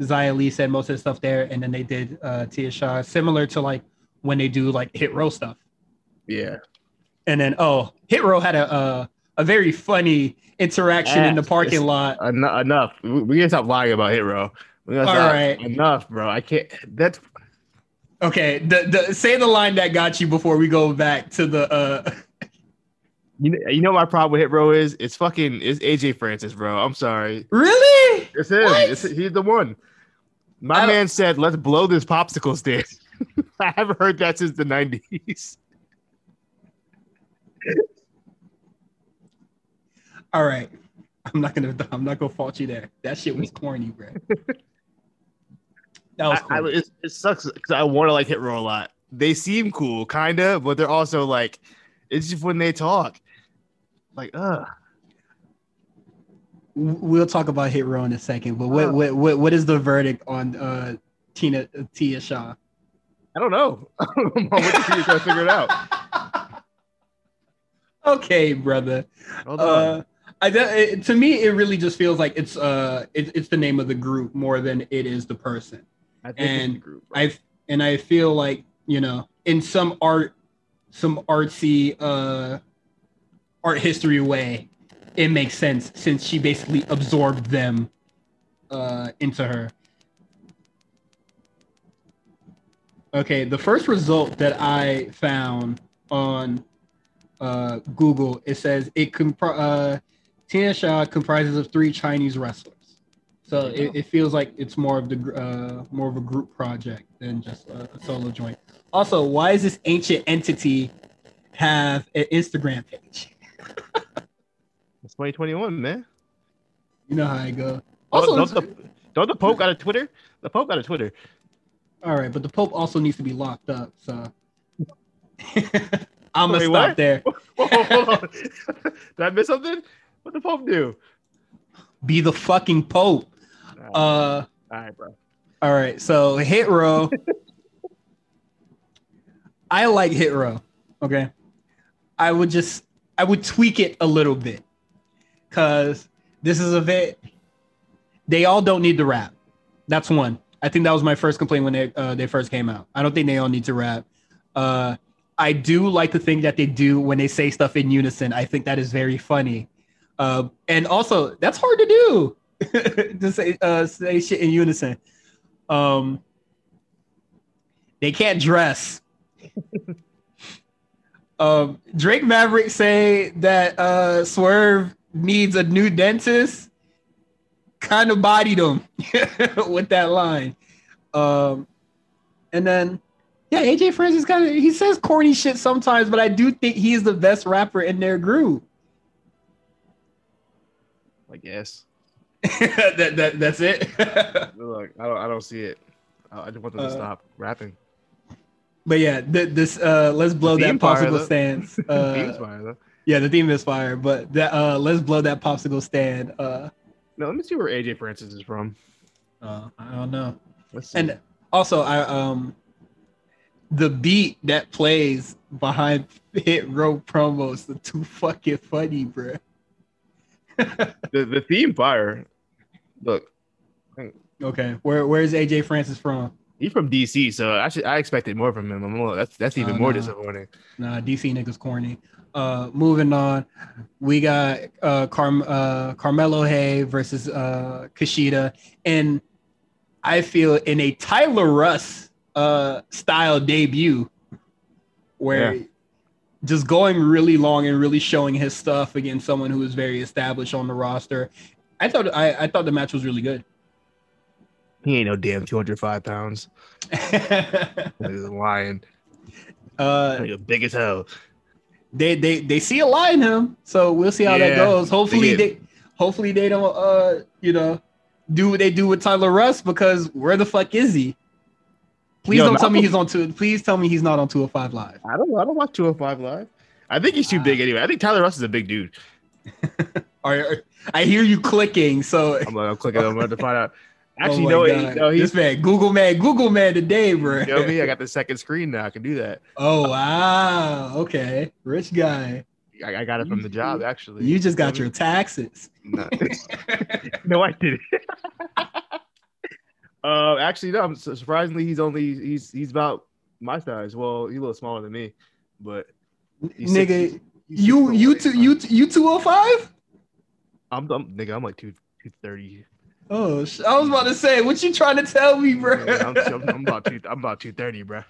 Xia Li said most of the stuff there, and then they did uh, Tian Sha, similar to like when they do like Hit Row stuff, yeah. and then oh, Hit Row had a a, a very funny interaction in the parking lot. Enough. enough. We, we gotta stop lying about Hit Row. All right. Enough, bro. I can't. That's Okay, the, the say the line that got you before we go back to the uh you know. You know my problem with Hit Row is. It's fucking. It's AJ Francis, bro. I'm sorry. really. It's him. It's, he's the one. My man said, "Let's blow this popsicle stand." [LAUGHS] I haven't heard that since the '90s. All right. I'm not gonna I'm not gonna fault you there. That shit was corny, bro. That was I, I, it, it sucks because I want to like Hit Row a lot. They seem cool, kind of, but they're also like, it's just when they talk, like, ugh. we'll talk about Hit Row in a second, but what Oh. what what, what is the verdict on uh Tina uh, Tian Sha? I don't know. [LAUGHS] I'm waiting to figure it out. [LAUGHS] okay, brother. Hold on. Uh I it, to me it really just feels like it's uh it, it's the name of the group more than it is the person. I and group. I and I feel like you know in some art, some artsy uh, art history way, it makes sense since she basically absorbed them uh, into her. Okay, the first result that I found on uh, Google it says it compri- uh, Tina Shaw comprises of three Chinese wrestlers. So it, it feels like it's more of the uh, more of a group project than just a, a solo joint. Also, why does this ancient entity have an Instagram page? It's 2021, man. You know how I go. Also, Also, don't, the, don't the Pope got a Twitter? The Pope got a Twitter. all right, but the Pope also needs to be locked up. So [LAUGHS] I'm gonna Wait, stop what? there. [LAUGHS] Whoa, hold on. Did I miss something? What the Pope do? Be the fucking Pope. Uh, Uh, all right, bro. all right. So hit row. [LAUGHS] I like hit row. Okay. I would just I would tweak it a little bit because this is a bit. They all don't need to rap. That's one. I think that was my first complaint when they uh, they first came out. I don't think they all need to rap. Uh, I do like the thing that they do when they say stuff in unison. I think that is very funny. Uh, and also, that's hard to do [LAUGHS] to say uh, say shit in unison. Um, they can't dress. [LAUGHS] um, Drake Maverick say that uh, Swerve needs a new dentist. Kind of bodied him [LAUGHS] with that line. Um, and then, yeah, AJ Francis kind of he says corny shit sometimes, but I do think he's the best rapper in their group. I guess. [LAUGHS] that, that that's it. [LAUGHS] Look, I don't, I don't see it. I just want them to Uh, stop rapping. but yeah, th- this uh, let's blow The that theme fire, popsicle though. Theme's Uh, fire, though. Yeah, the theme is fire, but that uh, let's blow that popsicle stand. Uh, No, let me see where AJ Francis is from. uh, I don't know. Let's see. And also, I um, the beat that plays behind [LAUGHS] hit row promos the too fucking funny, bro. [LAUGHS] the the theme fire. Look, Okay, where where's AJ Francis from? he's from DC, so actually I expected more from him. I'm a little- that's that's even Oh, more no. disappointing. Nah, DC niggas corny. Uh, moving on, we got uh, Carm- uh Carmelo Hay versus uh Kushida, and I feel in a Tyler Rust uh style debut, where Yeah. just going really long and really showing his stuff against someone who is very established on the roster. I thought I, I thought the match was really good. He ain't no damn 205 pounds. [LAUGHS] He's a lion. uh, He's big as hell. They they they see a lie in him, so we'll see how that goes. Hopefully they they, hopefully they don't uh you know do what they do with Tyler Rust because where the fuck is he? Please Yo, don't tell me he's on two. Please tell me he's not on 205 live. I don't I don't watch 205 live. I think he's too Wow. big anyway. I think Tyler Rust is a big dude. [LAUGHS] Are, are- I hear you clicking, so I'm like, I'm clicking. I'm about to find out. Actually, oh no, he, no, he's this man, Google man, Google man today, bro. you know me. I got the second screen now. I can do that. oh wow, okay, rich guy. I, I got it from the job actually. You just got know your me? taxes. No, [LAUGHS] [LAUGHS] no I didn't. [LAUGHS] uh, actually, no. Surprisingly, he's only he's he's about my size. Well, he's a little smaller than me, but six- Nigga, he's you you two you you 205? I'm, I'm nigga. I'm like two two thirty. Oh, I was about to say, what you trying to tell me, bro? I'm, I'm, I'm about two. I'm about two thirty, bro.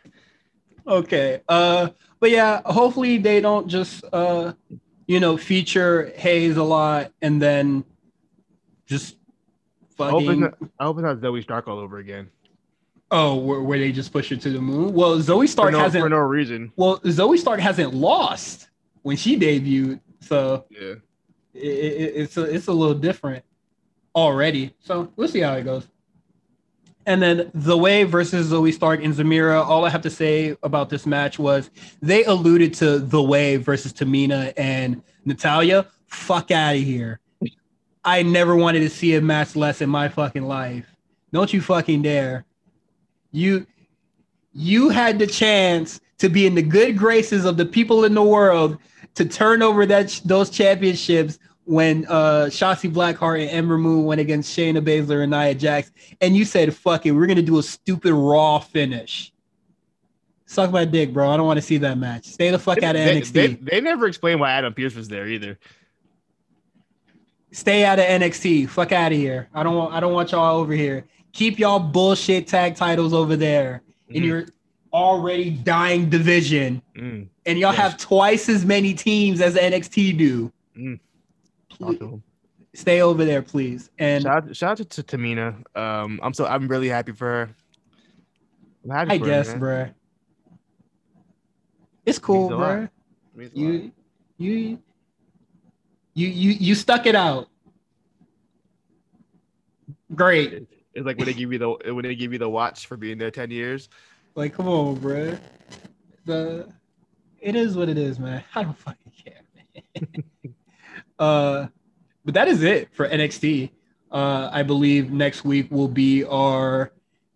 okay. Uh, but yeah, hopefully they don't just uh, you know, feature Hayes a lot and then just I hope, fucking. I hope it's not Zoey Stark all over again. Oh, where, where they just push her to the moon? Well, Zoe For Stark no, hasn't. for no reason. Well, Zoey Stark hasn't lost when she debuted, so Yeah. it, it, it's a, it's a little different already. So we'll see how it goes. And then the way versus Zoey Stark and Zamira. All I have to say about this match was they alluded to the way versus Tamina and Natalya. Fuck out of here. I never wanted to see a match less in my fucking life. Don't you fucking dare. You you had the chance to be in the good graces of the people in the world to turn over that those championships when uh Shotzi Blackheart and Ember Moon went against Shayna Baszler and Nia Jax, and you said, "Fuck it, we're gonna do a stupid Raw finish." Suck my dick, bro. I don't want to see that match. Stay the fuck out of They, NXT. they, they never explained why Adam Pearce was there either. Stay out of NXT. Fuck out of here. I don't want. I don't want y'all over here. Keep y'all bullshit tag titles over there in Mhm. your already dying division, Mm, and y'all Yes. have twice as many teams as NXT do. Mm. Please, talk to him. stay over there, please. And Shout, out- shout out to Tamina. Um, I'm so I'm really happy for her. I'm happy I for guess, man. bruh. It's cool, Means a lot. bruh. Means a lot. You, you, you, you, you stuck it out. Great. It's like when they give you the when they give you the watch for being there ten years. Like, come on, bruh. The, it is what it is, man. I don't fucking care, man. [LAUGHS] uh, but that is it for NXT. Uh, I believe next week will be our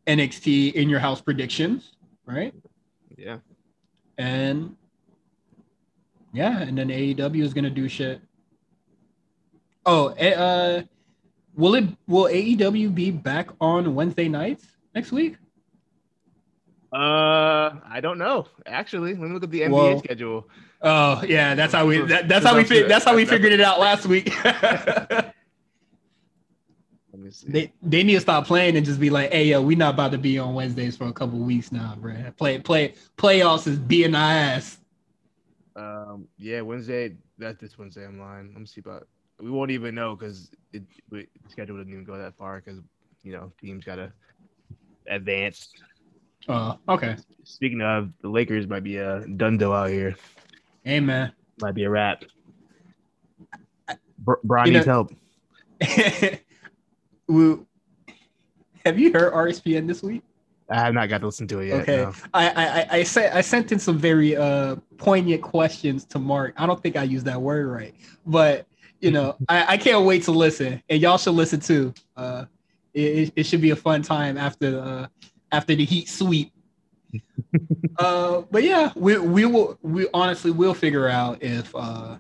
NXT in your house predictions, right? Yeah. And yeah, and then AEW is gonna do shit. Oh, uh, will it? Will AEW be back on Wednesday nights next week? Uh, I don't know. Actually, let me look at the NBA Whoa. schedule. Oh yeah, that's how we. That, that's how we. Fi- that's how we figured it out last week. [LAUGHS] Let me see. they they need to stop playing and just be like, hey yo, we not about to be on Wednesdays for a couple weeks now, bro. Play play playoffs is being our ass. Um, yeah, Wednesday. That's this Wednesday. I'm lying. Let me see about. We won't even know because it we, the schedule didn't even go that far because you know teams gotta advance. Oh, okay. Speaking of, the Lakers might be a dundo out here. Hey man. Might be a wrap. Br- Brian You know- needs help. [LAUGHS] Woo. Have you heard RSPN this week? I have not got to listen to it yet. Okay. no. I, I I- I sent I sent in some very uh poignant questions to Mark. I don't think I used that word right, but you know [LAUGHS] I, I can't wait to listen, and y'all should listen too. Uh, it, it- it should be a fun time after uh after the Heat sweep. Uh, but yeah, we we will we honestly will figure out if uh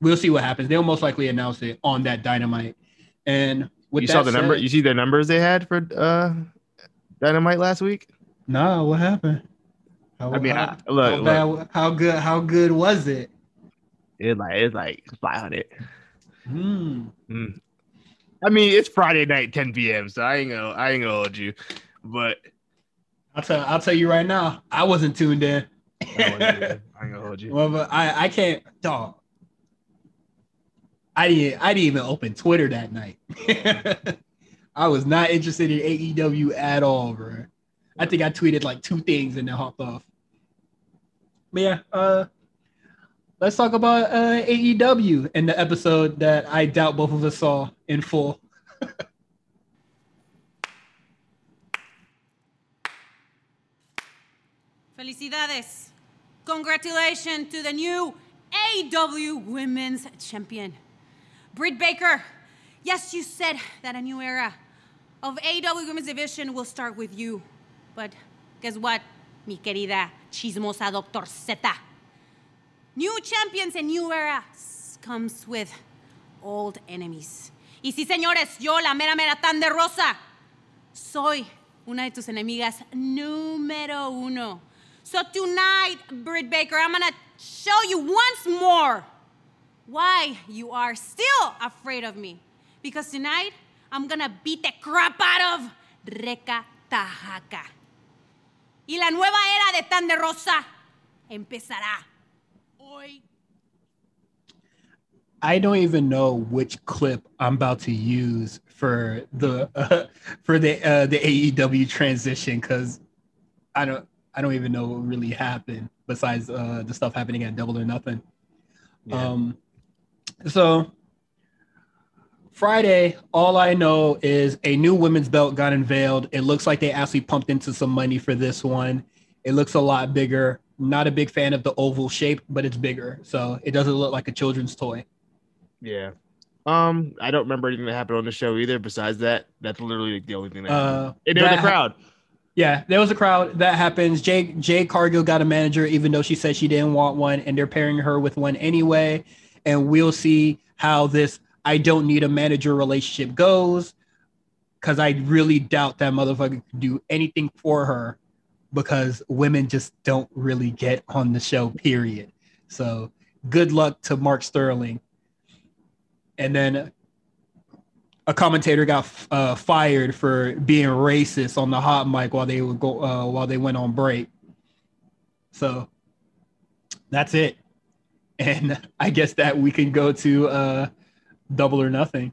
we'll see what happens. They'll most likely announce it on that dynamite. And with you saw the said, number. You see the numbers they had for uh Dynamite last week. Nah, what happened? How, I mean, how, I- look, how, look. how good how good was it? It's like it's like five hundred. Hmm. Mm. I mean, it's Friday night, 10 p.m. So I ain't gonna I ain't gonna hold you, but I'll tell I'll tell you right now, I wasn't tuned in. I ain't gonna I ain't gonna hold you. well, but I I can't dog. I didn't I didn't even open Twitter that night. [LAUGHS] I was not interested in AEW at all, bro. I think I tweeted like two things and then hopped off. But yeah, uh let's talk about uh AEW and the episode that I doubt both of us saw in full. [LAUGHS] Felicidades. Congratulations to the new AEW Women's Champion, Britt Baker. Yes, you said that a new era of AEW Women's Division will start with you. But guess what, mi querida chismosa Doctor Zeta? New champions and new eras comes with old enemies. Y sí, señores, yo, la mera mera tan de rosa, soy una de tus enemigas número uno. So tonight, Britt Baker, I'm gonna show you once more why you are still afraid of me. Because tonight, I'm gonna beat the crap out of Reka Tehaka. Y la nueva era de Thunder Rosa empezará hoy. I don't even know which clip I'm about to use for the uh, [LAUGHS] for the uh, the AEW transition because I don't I don't even know what really happened besides uh, the stuff happening at Double or Nothing. Yeah. Um, so Friday, all I know is a new women's belt got unveiled. It looks like they actually pumped into some money for this one. It looks a lot bigger. Not a big fan of the oval shape, but it's bigger, so it doesn't look like a children's toy. Yeah. Um, I don't remember anything that happened on the show either. Besides that, that's literally the only thing that happened. Uh, there was the crowd. Yeah, there was a crowd. That happens. Jay Jay Cargill got a manager, even though she said she didn't want one, and they're pairing her with one anyway. And we'll see how this I don't need a manager relationship goes. Cause I really doubt that motherfucker can do anything for her because women just don't really get on the show, period. So good luck to Mark Sterling. And then a commentator got uh, fired for being racist on the hot mic while they would go uh, while they went on break. So that's it. [LAUGHS] And I guess that we can go to uh, double or nothing.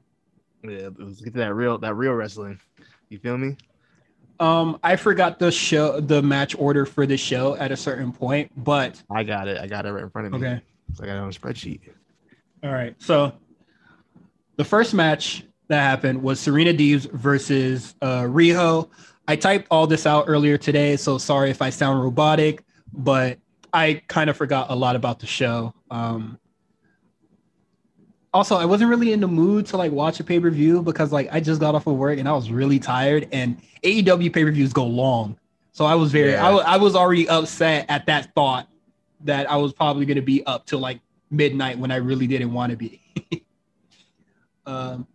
Yeah, let's get to that real that real wrestling. You feel me? Um, I forgot the show, the match order for the show at a certain point, but I got it. I got it right in front of me. okay. I got it on a spreadsheet. All right. So the first match that happened was Serena Deebs versus uh, Riho. I typed all this out earlier today, so sorry if I sound robotic, but I kind of forgot a lot about the show. Um, also, I wasn't really in the mood to like watch a pay per view because like I just got off of work and I was really tired, and AEW pay per views go long, so I was very Yeah. I I was already upset at that thought that I was probably going to be up till like midnight when I really didn't want to be. [LAUGHS] um,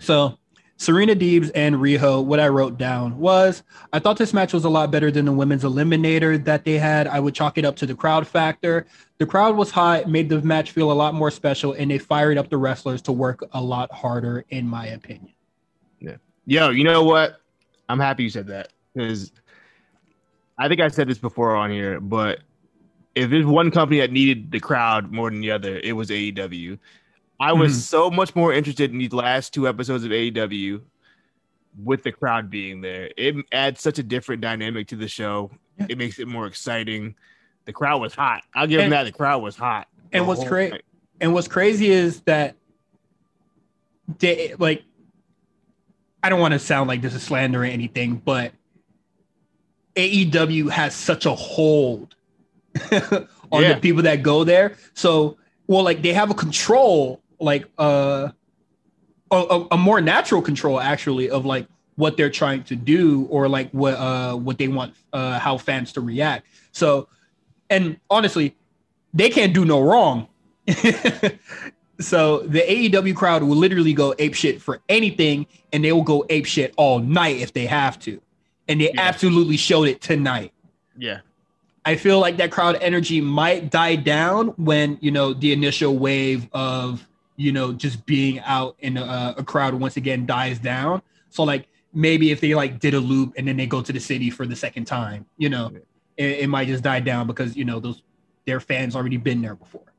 so Serena Deebs and Riho, what I wrote down was I thought this match was a lot better than the women's eliminator that they had. I would chalk it up to the crowd factor. The crowd was hot, made the match feel a lot more special, and they fired up the wrestlers to work a lot harder, in my opinion. Yeah. Yo, you know what? I'm happy you said that because I think I said this before on here, but if there's one company that needed the crowd more than the other, it was AEW. I was Mhm. so much more interested in these last two episodes of AEW with the crowd being there. It adds such a different dynamic to the show. Yeah. It makes it more exciting. The crowd was hot. I'll give them that. The crowd was hot. and what's crazy. And what's crazy is that they like I don't want to sound like this is slander or anything, but AEW has such a hold [LAUGHS] on Yeah. the people that go there. So, well, like they have a control, like uh, a, a, more natural control actually of like what they're trying to do or like what uh what they want uh how fans to react. So and honestly, they can't do no wrong. [LAUGHS] so the AEW crowd will literally go ape shit for anything and they will go ape shit all night if they have to. And they Yeah. absolutely showed it tonight. Yeah. I feel like that crowd energy might die down when you know the initial wave of you know just being out in a, a crowd once again dies down. So like maybe if they like did a loop and then they go to the city for the second time, you know, it, it might just die down because you know those their fans already been there before.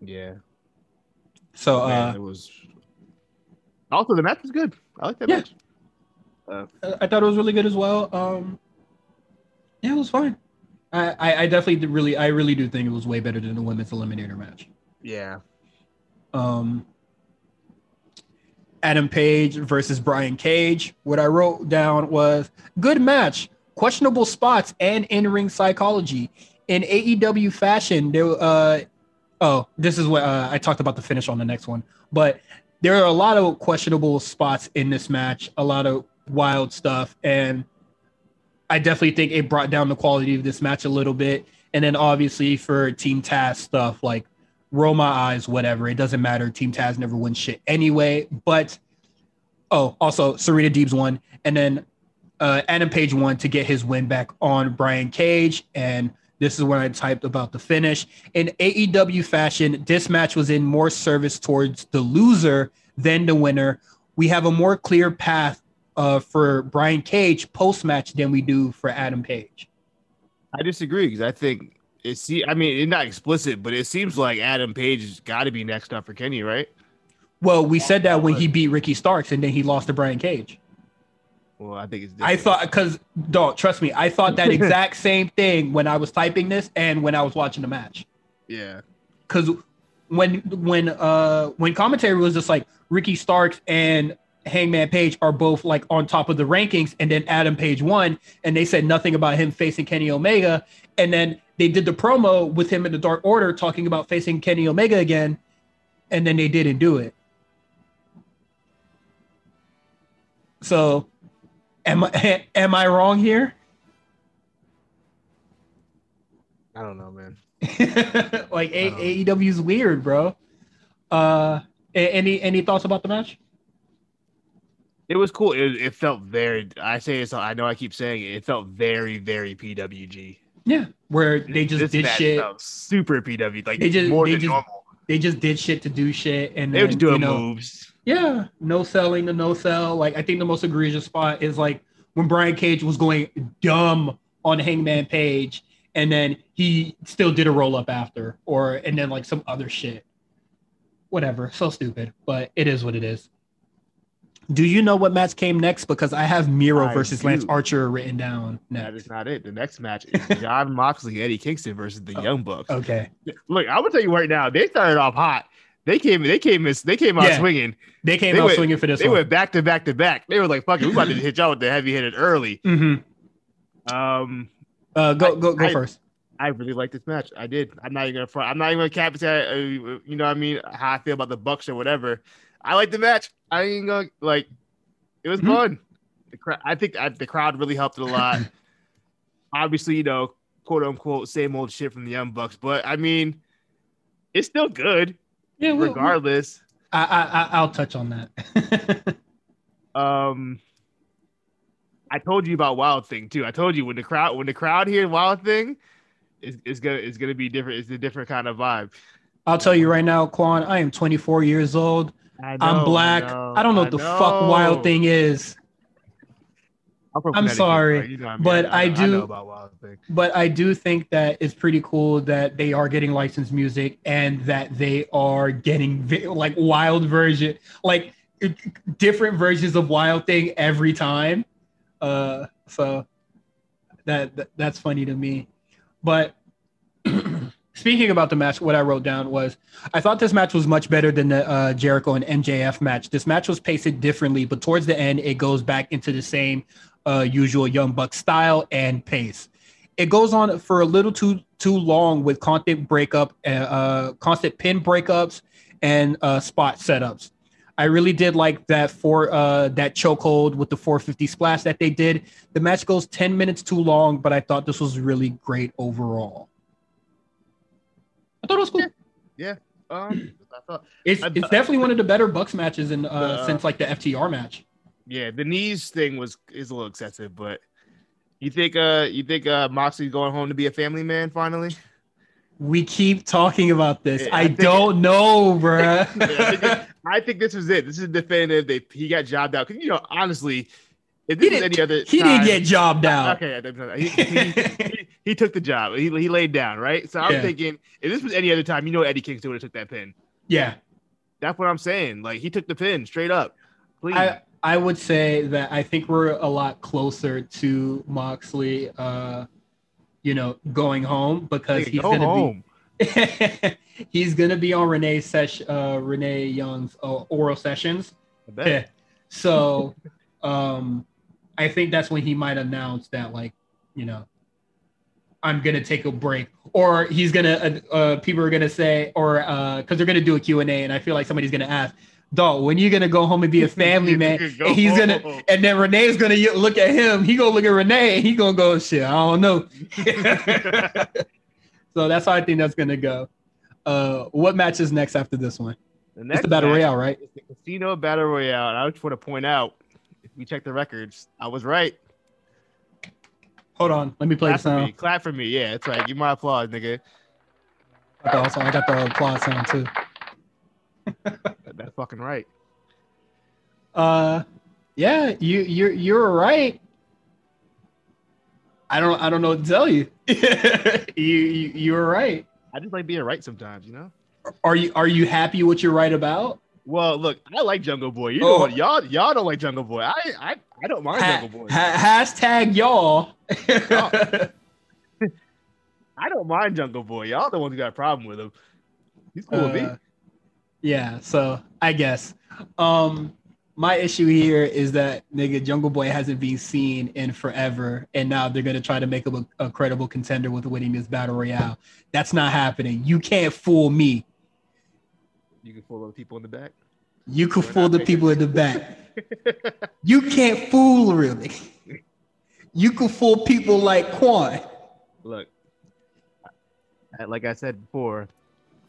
Yeah. So Man, uh, it was. Also, the match was good. I like that Yeah. match. I thought it was really good as well. Um, yeah, it was fine. I, I, I definitely did really I really do think it was way better than the women's eliminator match. Yeah. Um, Adam Page versus Brian Cage. What I wrote down was good match, questionable spots, and in ring psychology. In AEW fashion, there. Uh, oh, this is what uh, I talked about the finish on the next one, but there are a lot of questionable spots in this match, a lot of wild stuff, and I definitely think it brought down the quality of this match a little bit. And then obviously for Team Taz stuff, like roll my eyes, whatever. It doesn't matter. Team Taz never wins shit anyway. But oh, also Serena Deebs won, and then uh, Adam Page won to get his win back on Brian Cage. And this is when I typed about the finish. In AEW fashion, this match was in more service towards the loser than the winner. We have a more clear path uh, for Brian Cage post match than we do for Adam Page. I disagree because I think it. See, I mean, it's not explicit, but it seems like Adam Page has got to be next up for Kenny, right? Well, we said that when he beat Ricky Starks and then he lost to Brian Cage. Well, I think it's. I thought because don't trust me, I thought that [LAUGHS] exact same thing when I was typing this and when I was watching the match. Yeah. Because when when uh when commentary was just like Ricky Starks and Hangman Page are both like on top of the rankings, and then Adam Page won, and they said nothing about him facing Kenny Omega, and then they did the promo with him in the Dark Order talking about facing Kenny Omega again, and then they didn't do it. So, am I [LAUGHS] am I wrong here? I don't know, man. [LAUGHS] like A- Um, AEW's weird, bro. Uh, a- any any thoughts about the match? It was cool. It, it felt very. I say it's. I know I keep saying it. It felt very, very PWG. Yeah, where they just This did shit. Super PW. Like They just- more they than just- normal. They just did shit to do shit, and They were just doing you know, moves. Yeah, no selling the no sell. Like I think the most egregious spot is like when Brian Cage was going dumb on Hangman Page, and then he still did a roll up after, or and then like some other shit. Whatever, so stupid, but it is what it is. Do you know what match came next? Because I have Miro I versus Lance. Archer written down That next. is not it. The next match is Jon Moxley, Eddie Kingston versus the Oh, Young Bucks. Okay, Look, I'm gonna tell you right now. They started off hot. They came. They came. They came out Yeah. swinging. they came They out went- swinging for this They one. went back to back to back. They were like, "Fuck it, we about to hit y'all with the heavy hitter early." Mhm. Um, Uh, go go go I- first. I really like this match. I did. I'm not even gonna front. I'm not even gonna cap it. uh, You know what I mean? How I feel about the Bucks or whatever. I like the match. I ain't gonna like. It was Mhm. fun. The crowd. I think I, the crowd really helped it a lot. [LAUGHS] Obviously, you know, quote unquote, same old shit from the Young Bucks, but I mean, it's still good Yeah, we'll- regardless. I, I I I'll touch on that. [LAUGHS] Um, I told you about Wild Thing too. I told you when the crowd when the crowd hears Wild Thing, is is gonna is gonna be different. It's a different kind of vibe. I'll tell you right now, Quan. I am 24 years old. I I'm know, black. know, I don't know what the fuck Wild Thing is, I'm, I'm sorry, bro. You know I mean? but I know- do- about Wild Thing. but I do think that it's pretty cool that they are getting licensed music and that they are getting vi- like wild version, like different versions of Wild Thing every time. Uh, so that, that that's funny to me. But [CLEARS THROAT] speaking about the match, what I wrote down was I thought this match was much better than the uh, Jericho and MJF match. This match was paced differently, but towards the end, it goes back into the same uh, usual Young Buck style and pace. It goes on for a little too too long with constant breakup, uh, uh, constant pin breakups and uh, spot setups. I really did like that for uh that chokehold with the 450 splash that they did. The match goes 10 minutes too long, but I thought this was really great overall. I thought it was cool. Um, I thought, It's I- it's definitely one of the better Bucks matches in uh The- since like the FTR match. yeah, the knees thing was is a little excessive, but you think uh you think uh Moxley's going home to be a family man finally? We keep talking about this. Yeah, I, I don't know, bruh. [LAUGHS] I, think this, I think this was it. This is definitive. They he got jobbed out because you know honestly, if He this was didn't- any other he time, didn't get jobbed out. Okay, he, he, he, he took the job. He, he laid down, right? So I'm Yeah. thinking if this was any other time, you know Eddie Kingston would have took that pin. Yeah. That's what I'm saying. Like he took the pin straight up. Please. I I would say that I think we're a lot closer to Moxley uh you know going home because Nigga, he's go gonna home. be [LAUGHS] he's gonna be on Renee Sesh uh Renee Young's uh, oral sessions. I bet. [LAUGHS] So um I think that's when he might announce that like, you know, I'm gonna take a break, or he's gonna. Uh, uh, people are gonna say, or because they're gonna do a Q and A, and I feel like somebody's gonna ask, "Dog, when you gonna go home and be a [LAUGHS] family man?" Go and he's gonna, and then Renee's gonna look at him. He gonna look at Renee, and he gonna go, "Shit, I don't know." [LAUGHS] so that's how I think that's gonna go. Uh, what match is next after this one? The It's next the battle match royale, right? is the Casino Battle Royale. And I just want to point out, we check the records, I was right. Hold on, let me play the Clap for me. sound. Clap for me. Yeah, that's right. Give my applause, nigga. I got the, I got the applause sound too. [LAUGHS] That's fucking right. Uh, yeah, you you're you're right. I don't I don't know what to tell you. [LAUGHS] you, you you're right. I just like being right sometimes, you know. Are you are you happy what you're right about? Well, look, I like Jungle Boy. You Oh. know what? Y'all, y'all don't like Jungle Boy. I, I, I don't mind Ha- Jungle Boy. ha- hashtag y'all. [LAUGHS] I don't mind Jungle Boy. Y'all the ones who got a problem with him. He's cool with me. Uh, yeah, so I guess. Um my issue here is that nigga Jungle Boy hasn't been seen in forever, and now they're gonna try to make him a, a credible contender with winning this battle royale. That's not happening. You can't fool me. You can fool other people in the back. You can We're fool the people in the back. [LAUGHS] You can't fool really. You can fool people like Quan. Look, like I said before,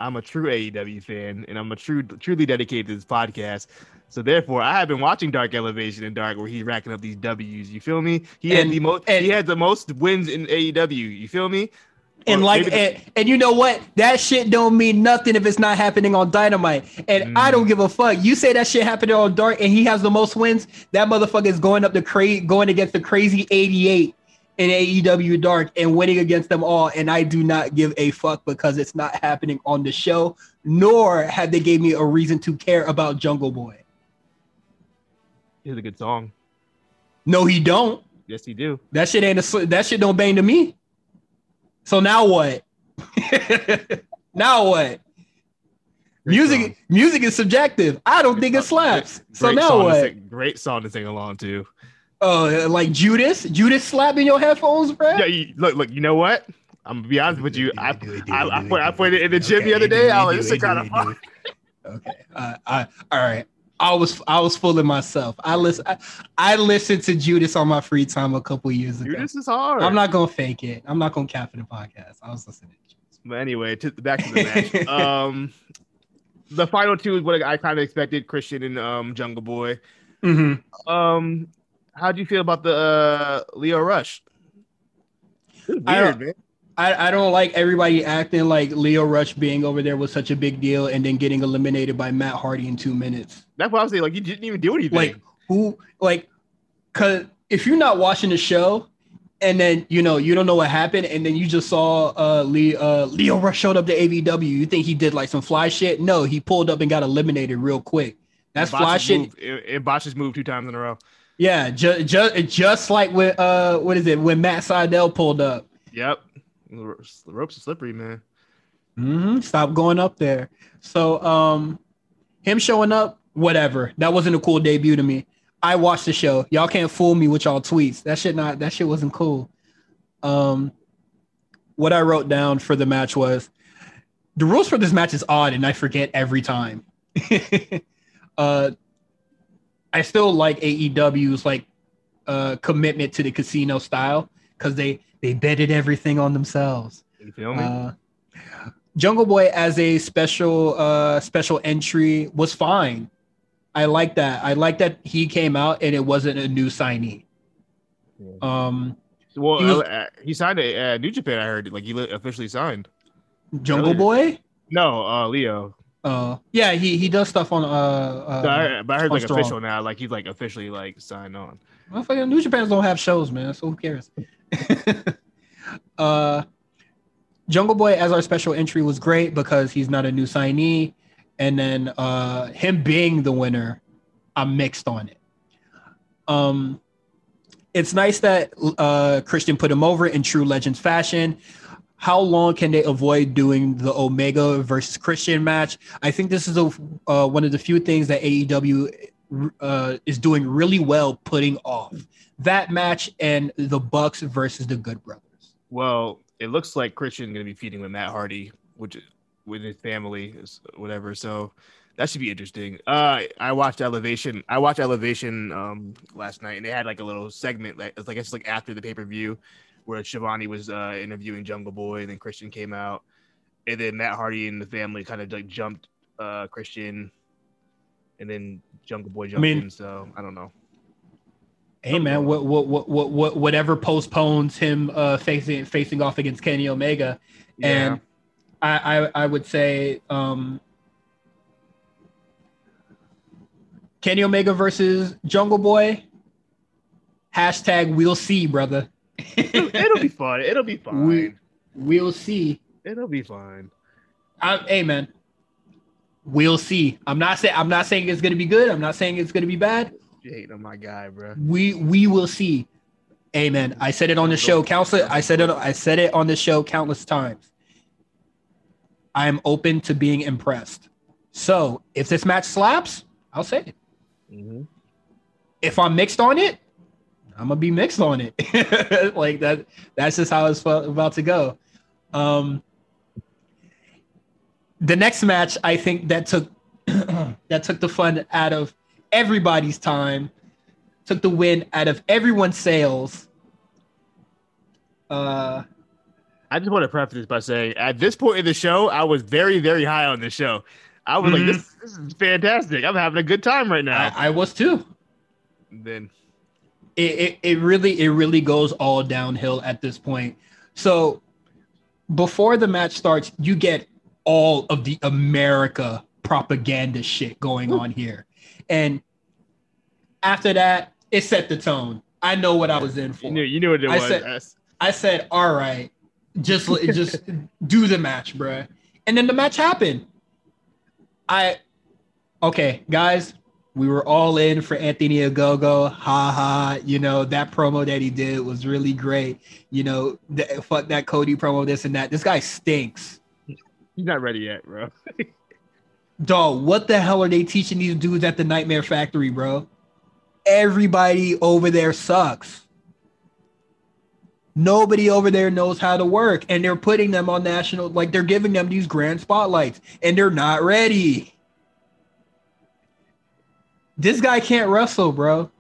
I'm a true AEW fan, and I'm a true, truly dedicated to this podcast. So therefore, I have been watching Dark Elevation and Dark, where he's racking up these W's. You feel me? He And- had the most. he had the most wins in AEW. You feel me? And like and, and you know what? That shit don't mean nothing if it's not happening on Dynamite. And I Mm. don't give a fuck. You say that shit happened on Dark and he has the most wins, that motherfucker is going up the crazy going against the crazy 88 in AEW Dark and winning against them all. And I do not give a fuck because it's not happening on the show, nor have they gave me a reason to care about Jungle Boy. Here's a good song. No, he don't. Yes, he do. That shit ain't a that shit don't bang to me. So now what? [LAUGHS] now what? Great music song. music is subjective. I don't think it slaps. So now song to what? sing- great song to sing along to. Oh, like Judas? Judas slapping your headphones, bro? Yeah, you, look, look. You know what? I'm gonna be honest with you. I, I, I, put, I put it in the gym the other day. I was just kind of fun. Okay. Uh, I, all right. I was I was fooling myself. I listen I, I listened to Judas on my free time a couple years ago. This is hard. I'm not gonna fake it. I'm not gonna cap it in the podcast. I was listening to Judas. But anyway, to the back to the match. [LAUGHS] um, the final two is what I kind of expected: Christian and um Jungle Boy. Mm-hmm. Um, how do you feel about the uh Lio Rush? It's I weird, man. I, I don't like everybody acting like Lio Rush being over there was such a big deal and then getting eliminated by Matt Hardy in two minutes. That's what I was saying, like, you didn't even do anything. Like who like cause if you're not watching the show and then you know you don't know what happened and then you just saw uh, Lee, uh Lio Rush showed up to AEW, you think he did like some fly shit? No, he pulled up and got eliminated real quick. That's fly shit. It, it botches moved two times in a row. Yeah, just just just like when uh what is it when Matt Sydal pulled up. Yep. The ropes- are slippery, man. hmm Stop going up there. So um him showing up, whatever. That wasn't a cool debut to me. I watched the show. Y'all can't fool me with y'all tweets. That shit not that shit wasn't cool. Um what I wrote down for the match was the rules for this match is odd and I forget every time. [LAUGHS] uh, I still like AEW's like uh commitment to the casino style because they they betted everything on themselves. You feel me? Uh, Jungle Boy as a special uh special entry was fine. I like that. I like that he came out and it wasn't a new signee. Um, well, he was- uh, he signed a uh, New Japan. I heard like he officially signed. Jungle Earlier. Boy. No, uh, Lio. Uh, yeah, he he does stuff on uh. uh So I, but I heard like Strong. official now. Like he's like officially like signed on. Motherfucking New Japans don't have shows, man. So who cares? [LAUGHS] uh, Jungle Boy as our special entry was great because he's not a new signee, and then uh, him being the winner, I'm mixed on it. Um, it's nice that uh, Christian put him over in true Legends fashion. How long can they avoid doing the Omega versus Christian match? I think this is a, uh, one of the few things that AEW uh, is doing really well putting off that match and the Bucks versus the Good Brothers. Well, it looks like Christian gonna be feeding with Matt Hardy, which with his family, whatever. So that should be interesting. Uh, I watched Elevation. I watched Elevation um last night, and they had like a little segment, like like it's like after the pay per view, where Schiavone was uh interviewing Jungle Boy, and then Christian came out, and then Matt Hardy and the family kind of like jumped uh Christian, and then Jungle Boy jumped mean- in. So I don't know. Hey man, what what what what, what whatever postpones him uh facing facing off against Kenny Omega, and I, I I would say um Kenny Omega versus Jungle Boy. Hashtag we'll see, brother. it'll, it'll be fun. It'll be [LAUGHS] fine. We- we'll see. It'll be fine. I, hey man, we'll see. I'm not saying I'm not saying it's gonna be good. I'm not saying it's gonna be bad. Hating on my guy, bro. We we will see. Amen. I said it on the show, countless. I said it. I said it on the show countless times. I am open to being impressed. So if this match slaps, I'll say it. Mm-hmm. If I'm mixed on it, I'm gonna be mixed on it. [LAUGHS] like that. That's just how it's about to go. Um, the next match, I think that took [CLEARS THROAT] that took the fun out of everybody's time, took the win out of everyone's sales. Uh, I just want to preface this by saying, at this point in the show, I was very, very high on the show. I was like, Mhm. this, this is fantastic. I'm having a good time right now. I, I was too. then it, it, it really it really goes all downhill at this point. So before the match starts, you get all of the America propaganda shit going on here. And after that, it set the tone. I know what I was in for. you knew, you knew what it I was. said- I said, all right, just [LAUGHS] just do the match, bruh. And then the match happened. I okay, guys, we were all in for Anthony Ogogo. Ha ha. You know, that promo that he did was really great. You know, the, fuck that Cody promo, this and that. This guy stinks. He's not ready yet, bro. [LAUGHS] Dog, what the hell are they teaching these dudes at the Nightmare Factory, bro? Everybody over there sucks. Nobody over there knows how to work, and they're putting them on national, like they're giving them these grand spotlights, and they're not ready. This guy can't wrestle, bro.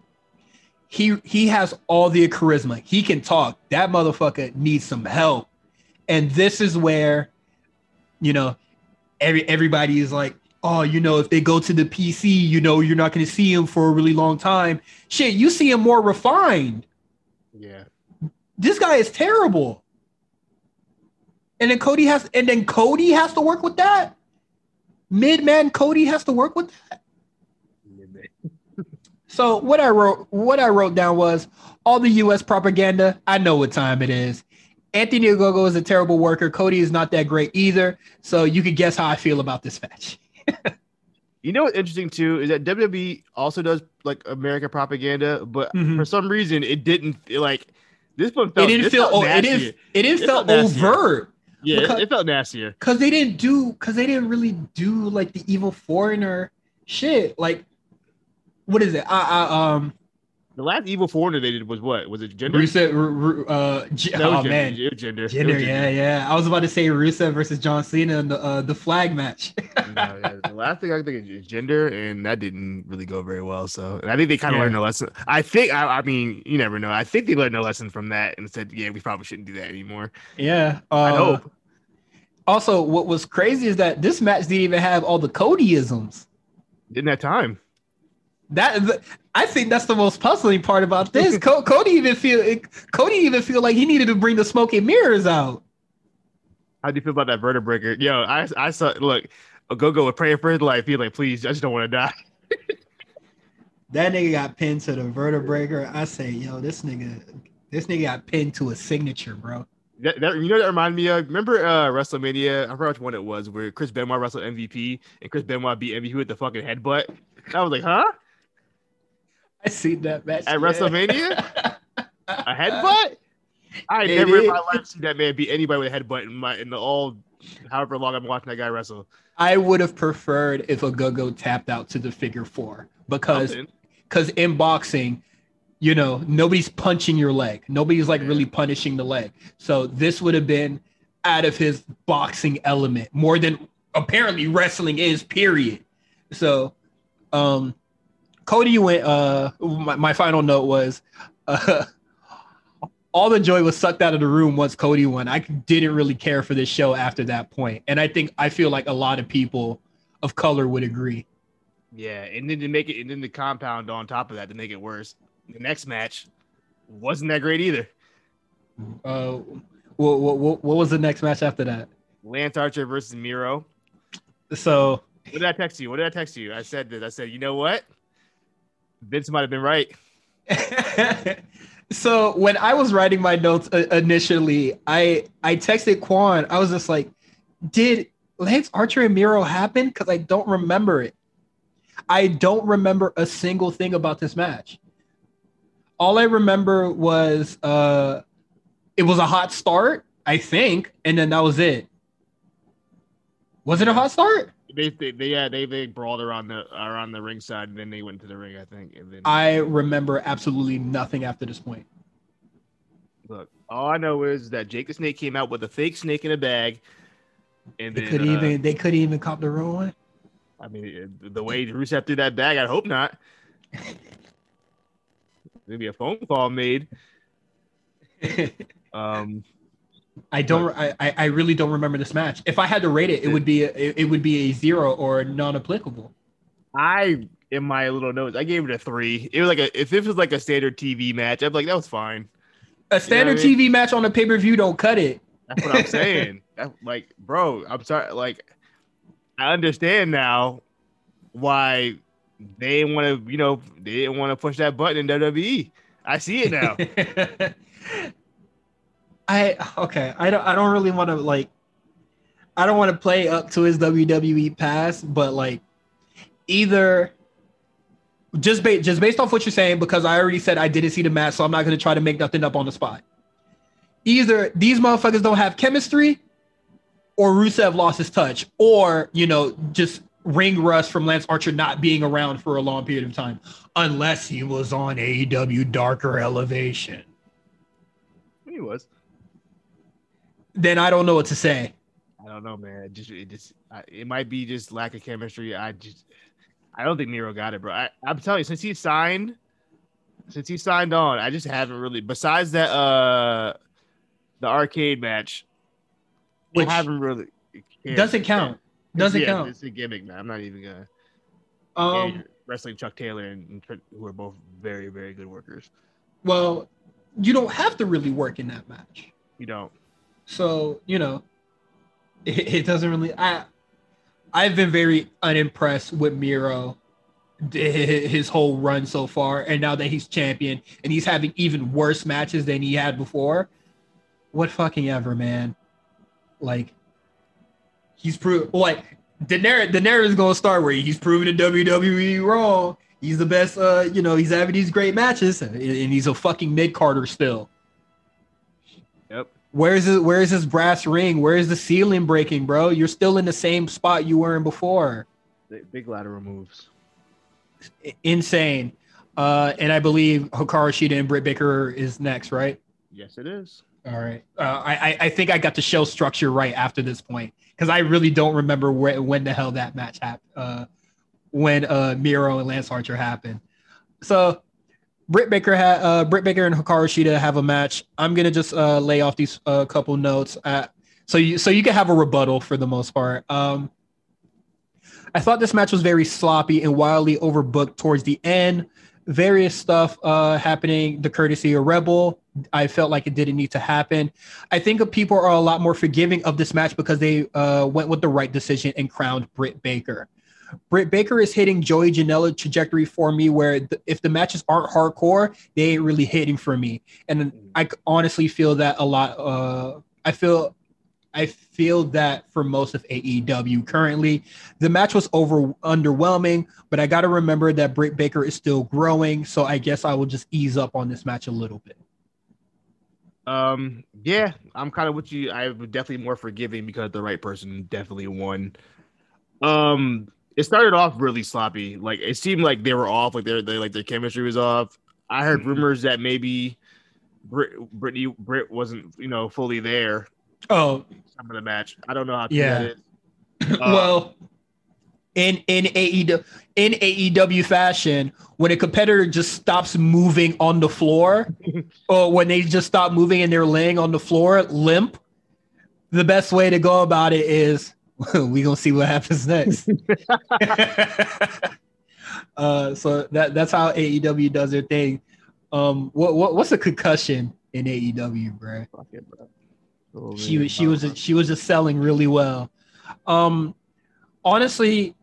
He he has all the charisma. He can talk. That motherfucker needs some help. And this is where, you know, every everybody is like, oh, you know, if they go to the PC, you know, you're not going to see him for a really long time. Shit, you see him more refined. yeah. This guy is terrible. And then Cody has, and then Cody has to work with that. Mid man Cody has to work with that. So what I wrote, what I wrote down was all the U.S. propaganda. I know what time it is. Anthony Ogogo is a terrible worker. Cody is not that great either. So you can guess how I feel about this match. [LAUGHS] You know what's interesting too is that WWE also does like American propaganda, but Mhm. for some reason it didn't like this one It didn't feel. felt Oh, it didn't. It didn't It feel felt overt Yeah, because- it, it felt nastier. because they didn't do because they didn't really do like the evil foreigner shit. Like, what is it? I, I um, The last evil foreigner they did was what? Was it Jinder? Rusev, Ru- Ru- uh, G- oh Jinder. man, Jinder. Was Jinder, yeah, yeah. I was about to say Rusev versus John Cena in the uh, the flag match. [LAUGHS] no, yeah, the last thing I think is Jinder, and that didn't really go very well. So, and I think they kind of Yeah. learned a lesson. I think, I, I mean, you never know. I think they learned a lesson from that and said, yeah, we probably shouldn't do that anymore. yeah, uh, I hope. Also, what was crazy is that this match didn't even have all the Codyisms. Didn't have time. That I think that's the most puzzling part about this. Co- Cody even feel Cody even feel like he needed to bring the smoke and mirrors out. How do you feel about that Vertebreaker? Yo, I, I saw, look, Ogogo was praying for his life. He's like, please, I just don't want to die. [LAUGHS] That nigga got pinned to the Vertebreaker. I say, yo, this nigga, this nigga got pinned to a signature, bro. That, that, you know, that reminded me of, remember uh, WrestleMania? I forgot which one it was, where Chris Benoit wrestled MVP and Chris Benoit beat MVP with the fucking headbutt. I was like, huh? I seen that match At yeah. WrestleMania? A headbutt? I It never in is. my life seen that man beat anybody with a headbutt in my in the all however long I've been watching that guy wrestle. I would have preferred if Ogogo tapped out to the figure four because because in boxing, you know, nobody's punching your leg. Nobody's like really punishing the leg. So this would have been out of his boxing element more than apparently wrestling is, period. So um Cody went uh my, my final note was uh [LAUGHS] all the joy was sucked out of the room once Cody won. I didn't really care for this show after that. And I think I feel like a lot of people of color would agree. Yeah, and then to make it and then the compound on top of that to make it worse. The next match wasn't that great either. Uh, what, what, what, what was the next match after that? Lance Archer versus Miro. So, What did I text you? What did I text you? I said this. I said, you know what? Vince might have been right. [LAUGHS] so when I was writing my notes uh, initially, I I texted Quan. I was just like, "Did Lance Archer and Miro happen?" Because I don't remember it. I don't remember a single thing about this match. All I remember was uh, it was a hot start, I think, and then that was it. Was it a hot start? They they, they yeah they they brawled around the around the ringside and then they went to the ring I think and then I remember absolutely nothing after this point. look all I know is that Jake the Snake came out with a fake snake in a bag and They then could uh, even they could even cop the real one. I mean the way Rusev threw that bag I hope not [LAUGHS] maybe a phone call made [LAUGHS] um I don't. I, I really don't remember this match. If I had to rate it, it would be a, it, would be a zero or non-applicable. I in my little notes I gave it a three it was like a if this was like a standard TV match I'd be like that was fine A standard I mean? TV match on a pay-per-view don't cut it. That's what I'm saying. [LAUGHS] That, like, bro, I'm sorry. Like, I understand now why they didn't want to, you know, they didn't want to push that button in WWE. I see it now. [LAUGHS] I okay. I don't. I don't really want to like. I don't want to play up to his WWE past, but like, either just ba- just based off what you're saying, because I already said I didn't see the match, so I'm not going to try to make nothing up on the spot. Either these motherfuckers don't have chemistry, or Rusev lost his touch, or you know, just ring rust from Lance Archer not being around for a long period of time, unless he was on AEW Darker Elevation. he was. Then I don't know what to say. I don't know, man. It just, it just, it might be just lack of chemistry. I just, I don't think Miro got it, bro. I, I'm telling you, since he signed, since he signed on, I just haven't really. Besides that, uh, the arcade match, Which I haven't really. doesn't count. Doesn't yeah, count. It's a gimmick, man. I'm not even gonna. Um, yeah, wrestling Chuck Taylor and, and Trent, who are both very, very good workers. well, you don't have to really work in that match. You don't. So, you know, it, it doesn't really I I've been very unimpressed with Miro his whole run so far and now that he's champion and he's having even worse matches than he had before. What fucking ever, man. Like he's proved like the narrative is gonna start where he's proven the WWE wrong. He's the best uh, you know, he's having these great matches and, and he's a fucking mid Carter still. Yep. Where's his where's his brass ring? Where's the ceiling breaking, bro? You're still in the same spot you were in before. Big, big lateral moves. Insane. Uh, and I believe Hikaru Shida and Britt Baker is next, right? Yes, it is. All right. Uh, I, I I think I got the show structure right after this point because I really don't remember where, when the hell that match happened. Uh, when uh Miro and Lance Archer happened. So Britt Baker had uh Britt Baker and Hikaru Shida have a match. I'm gonna just uh lay off these uh, couple notes. At, so you so you can have a rebuttal for the most part. Um, I thought this match was very sloppy and wildly overbooked towards the end. Various stuff uh, happening, the courtesy of Rebel. I felt like it didn't need to happen. I think people are a lot more forgiving of this match because they uh, went with the right decision and crowned Britt Baker. Britt Baker is hitting Joey Janela trajectory for me, where th- if the matches aren't hardcore, they ain't really hitting for me. And I honestly feel that a lot. Uh, I feel I feel that for most of AEW currently, the match was over underwhelming, but I got to remember that Britt Baker is still growing, so I guess I will just ease up on this match a little bit. Um, yeah, I'm kind of with you. I'm definitely more forgiving because the right person definitely won. Um, it started off really sloppy. Like it seemed like they were off, like their they, like their chemistry was off. I heard Mm-hmm. rumors that maybe Brit Brittany Britt wasn't you know fully there Oh, some of the match. I don't know how Yeah. [CLEARS THROAT] Uh, well, in in AEW in AEW fashion, when a competitor just stops moving on the floor, [LAUGHS] or when they just stop moving and they're laying on the floor limp, the best way to go about it is [LAUGHS] we gonna see what happens next. [LAUGHS] [LAUGHS] uh, so that that's how AEW does their thing. Um, what, what what's a concussion in AEW, bro? fuck it, bro. She was she was she was just selling really well. Um, honestly,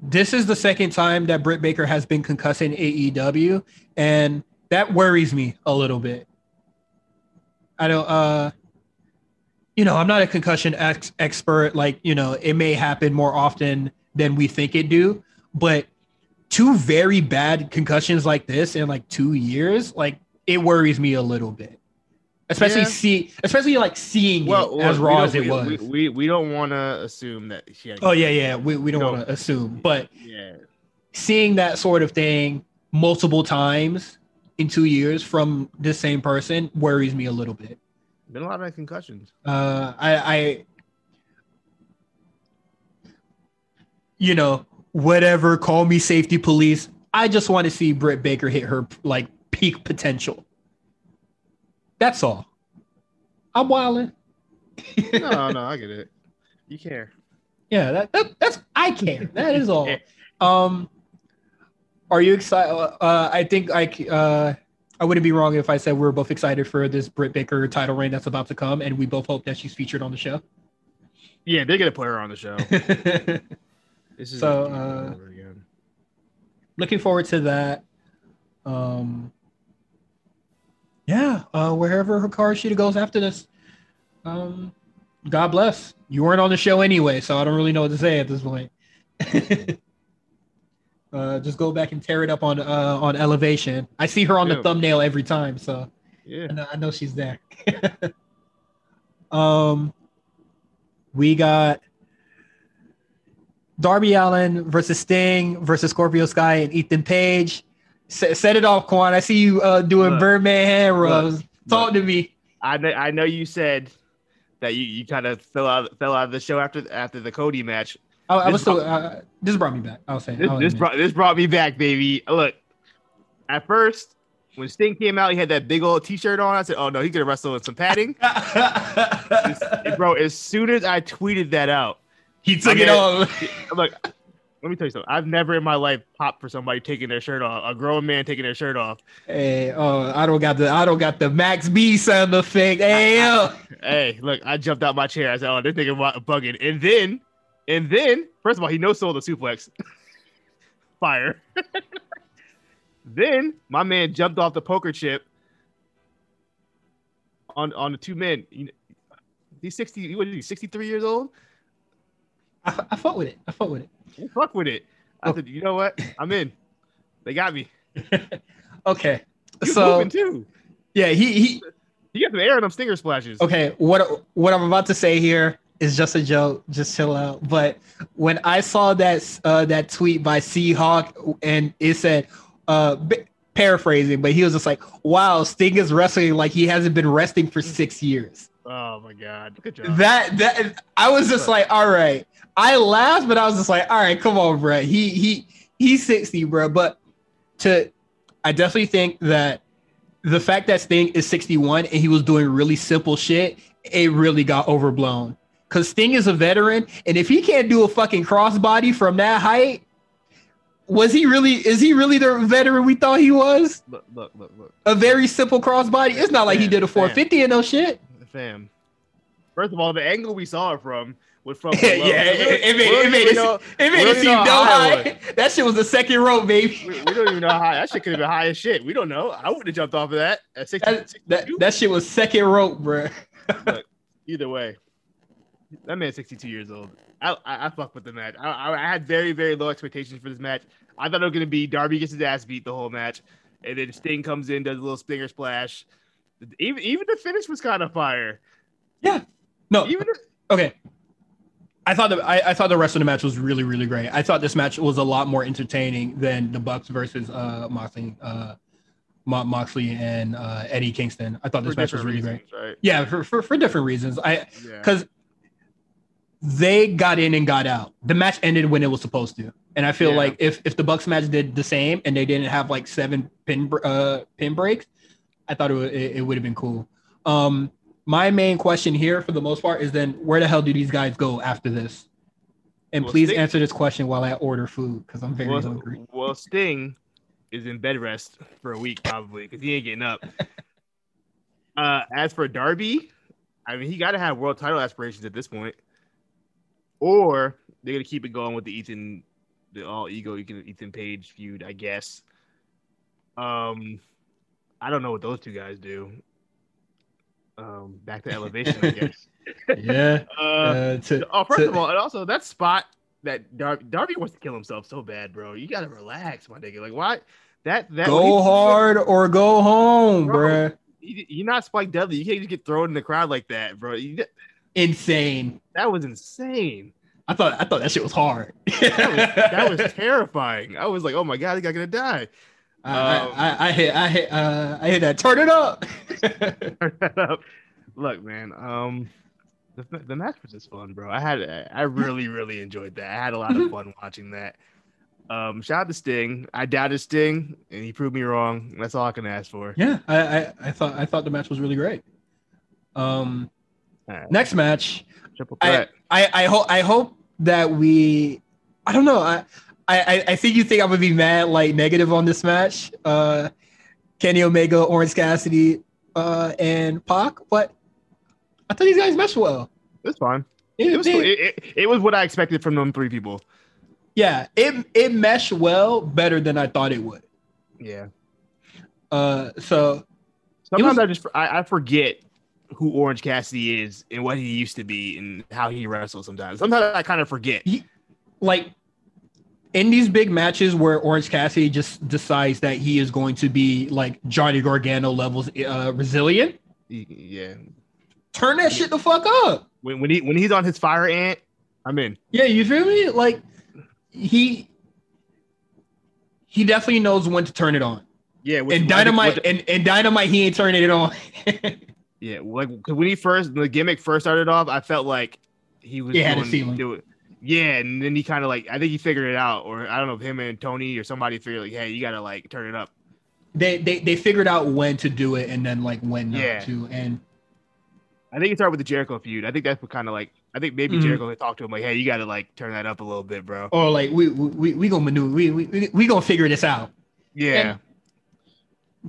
this is the second time that Britt Baker has been concussed in AEW, and that worries me a little bit. I don't, uh, you know, I'm not a concussion ex- expert. Like, you know, it may happen more often than we think it do, but two very bad concussions like this in like two years, like it worries me a little bit. Especially Yeah. see, especially like seeing well, it as raw as it we, was. We, we, we don't want to assume that she had. oh yeah, yeah. We, we don't No. want to assume, but yeah. seeing that sort of thing multiple times in two years from the same person worries me a little bit. Been a lot of concussions. Uh, I, I, you know, whatever. Call me safety police. I just want to see Britt Baker hit her like peak potential. That's all. I'm wilding. No, [LAUGHS] no, I get it. You care. Yeah, that, that that's I care. That is [LAUGHS] all. Um, are you excited? Uh, I think I uh, I wouldn't be wrong if I said we're both excited for this Britt Baker title reign that's about to come, and we both hope that she's featured on the show. Yeah, they're gonna put her on the show. [LAUGHS] This is So, uh. Looking forward to that. Um, yeah, uh, wherever Hikaru Shida goes after this, um, God bless. You weren't on the show anyway, so I don't really know what to say at this point. [LAUGHS] uh, just go back and tear it up on uh, on Elevation. I see her on the thumbnail every time, so yeah. I know, I know she's there. [LAUGHS] um, we got Darby Allin versus Sting versus Scorpio Sky and Ethan Page. S- set it off, Quan. I see you uh, doing Look, Birdman hand rubs. Talk to me. I know. I know you said that you, you kind of fell out fell out of the show after after the Cody match. I, I was still. Uh, this brought me back. I was saying. This this brought this brought me back, baby. Look, at first when Sting came out, he had that big old T-shirt on. I said, "Oh no, he's gonna wrestle with some padding." [LAUGHS] Bro, as soon as I tweeted that out, he took I it mean- off. [LAUGHS] look. Let me tell you something. I've never in my life popped for somebody taking their shirt off, a grown man taking their shirt off. Hey, oh, I don't got the. I don't got the Max B sound effect. Hey, yo. Hey, look, I jumped out my chair. I said, "Oh, this nigga bugging." And then, and then, first of all, he no sold the suplex. [LAUGHS] Fire. [LAUGHS] then my man jumped off the poker chip on on the two men. He's sixty. What is he? Sixty three years old. I, I fought with it. I fought with it. You Fuck with it. I said, you know what? I'm in. They got me. [LAUGHS] Okay. Was so too. yeah, he he He got some air in them stinger splashes. okay. What what I'm about to say here is just a joke. Just chill out. But when I saw that uh, that tweet by Seahawk and it said, uh, paraphrasing, but he was just like, "Wow, Sting is wrestling like he hasn't been resting for six years." Oh my god, good job. That that I was just like, "All right." I laughed, but I was just like, "All right, come on, bro. He he he's sixty, bro." But to, I definitely think that the fact that Sting is sixty-one and he was doing really simple shit, it really got overblown. Cause Sting is a veteran, and if he can't do a fucking crossbody from that height, was he really? Is he really the veteran we thought he was? Look, look, look, look, A very simple crossbody. It's not like he did a 450 and no shit. fam. First of all, the angle we saw it from was [LAUGHS] from yeah, it, made, it made it, know- it made it seem no high high. That shit was the second rope, baby. we, we don't even know how high that shit could have been high as shit. We don't know. I wouldn't have jumped off of that at 60, That, that, that shit was second rope, bro. Look, Either way, that man's 62 years old. I, I, I fuck with the match. I, I, I had very, very low expectations for this match. I thought it was gonna be Darby gets his ass beat the whole match, and then Sting comes in, does a little stinger splash. Even even the finish was kind of fire. Yeah. No, Even the, okay. I thought the I, I thought the rest of the match was really really great. I thought this match was a lot more entertaining than the Bucks versus uh Moxley uh Mo- Moxley and uh Eddie Kingston. I thought this for match was really great. right? Yeah, for, for for different reasons. I Yeah. because they got in and got out. The match ended when it was supposed to, and I feel Yeah. like if if the Bucks match did the same and they didn't have like seven pin uh pin breaks, I thought it would it, it would have been cool. Um, my main question here, for the most part, is then where the hell do these guys go after this? And Well, please Sting- answer this question while I order food because I'm very Well, hungry. well, Sting is in bed rest for a week probably because he ain't getting up. [LAUGHS] uh, as for Darby, I mean, he got to have world title aspirations at this point, or they're gonna keep it going with the Ethan, the all ego Ethan Page feud, I guess. Um, I don't know what those two guys do. Um, back to elevation, I [LAUGHS] guess. yeah. [LAUGHS] Uh, Uh, to, Oh, first to- of all, and also that spot that Darby, Darby wants to kill himself so bad, bro. You gotta relax, my nigga. Like, why? That that go hard or go home, Bro. bruh. you- You're not Spike Dudley. You can't just get thrown in the crowd like that, bro. You- Insane. that was insane. I thought I thought that shit was hard. That was, that was [LAUGHS] terrifying. I was like, oh my god, this guy gonna die. I, Um, I, I hit I hit uh, I hit that. Turn it up. [LAUGHS] turn that up. Look, man. Um, the, the match was just fun, bro. I had I really really enjoyed that. I had a lot of fun [LAUGHS] watching that. Um, shout out to Sting. I doubted Sting, and he proved me wrong. That's all I can ask for. yeah, I, I I thought I thought the match was really great. Um, right. next match, Triple I threat. I I hope I hope that we. I don't know. I I I think you think I'm gonna be mad like negative on this match. Uh, Kenny Omega, Orange Cassidy, uh, and Pac, but I thought these guys meshed well. It's fine. It- It was cool. it, it, it was what I expected from them three people. yeah, it it meshed well, better than I thought it would. Yeah. Uh, so Sometimes was- I just I, I forget who Orange Cassidy is and what he used to be and how he wrestles. Sometimes. Sometimes I kind of forget. like in these big matches where Orange Cassidy just decides that he is going to be like Johnny Gargano levels uh, resilient, Yeah. turn that shit the fuck up. When when he when he's on his fire ant, I'm in. Yeah, you feel me? Like he he definitely knows when to turn it on. Yeah. which- And dynamite and, and dynamite, he ain't turning it on. [LAUGHS] Yeah, like 'cause when he first the gimmick first started off, I felt like he was He had a doing- ceiling. do it. Yeah, and then he kind of like I think he figured it out, or I don't know if him and Tony or somebody figured like, hey, you gotta like turn it up. they, they they figured out when to do it and then like when not Yeah. to. And I think it started with the Jericho feud. I think that's what kind of like I think maybe Mhm. Jericho had talked to him like, hey, you gotta like turn that up a little bit, bro. or like we we we gonna maneuver we we we, gonna figure this out. Yeah,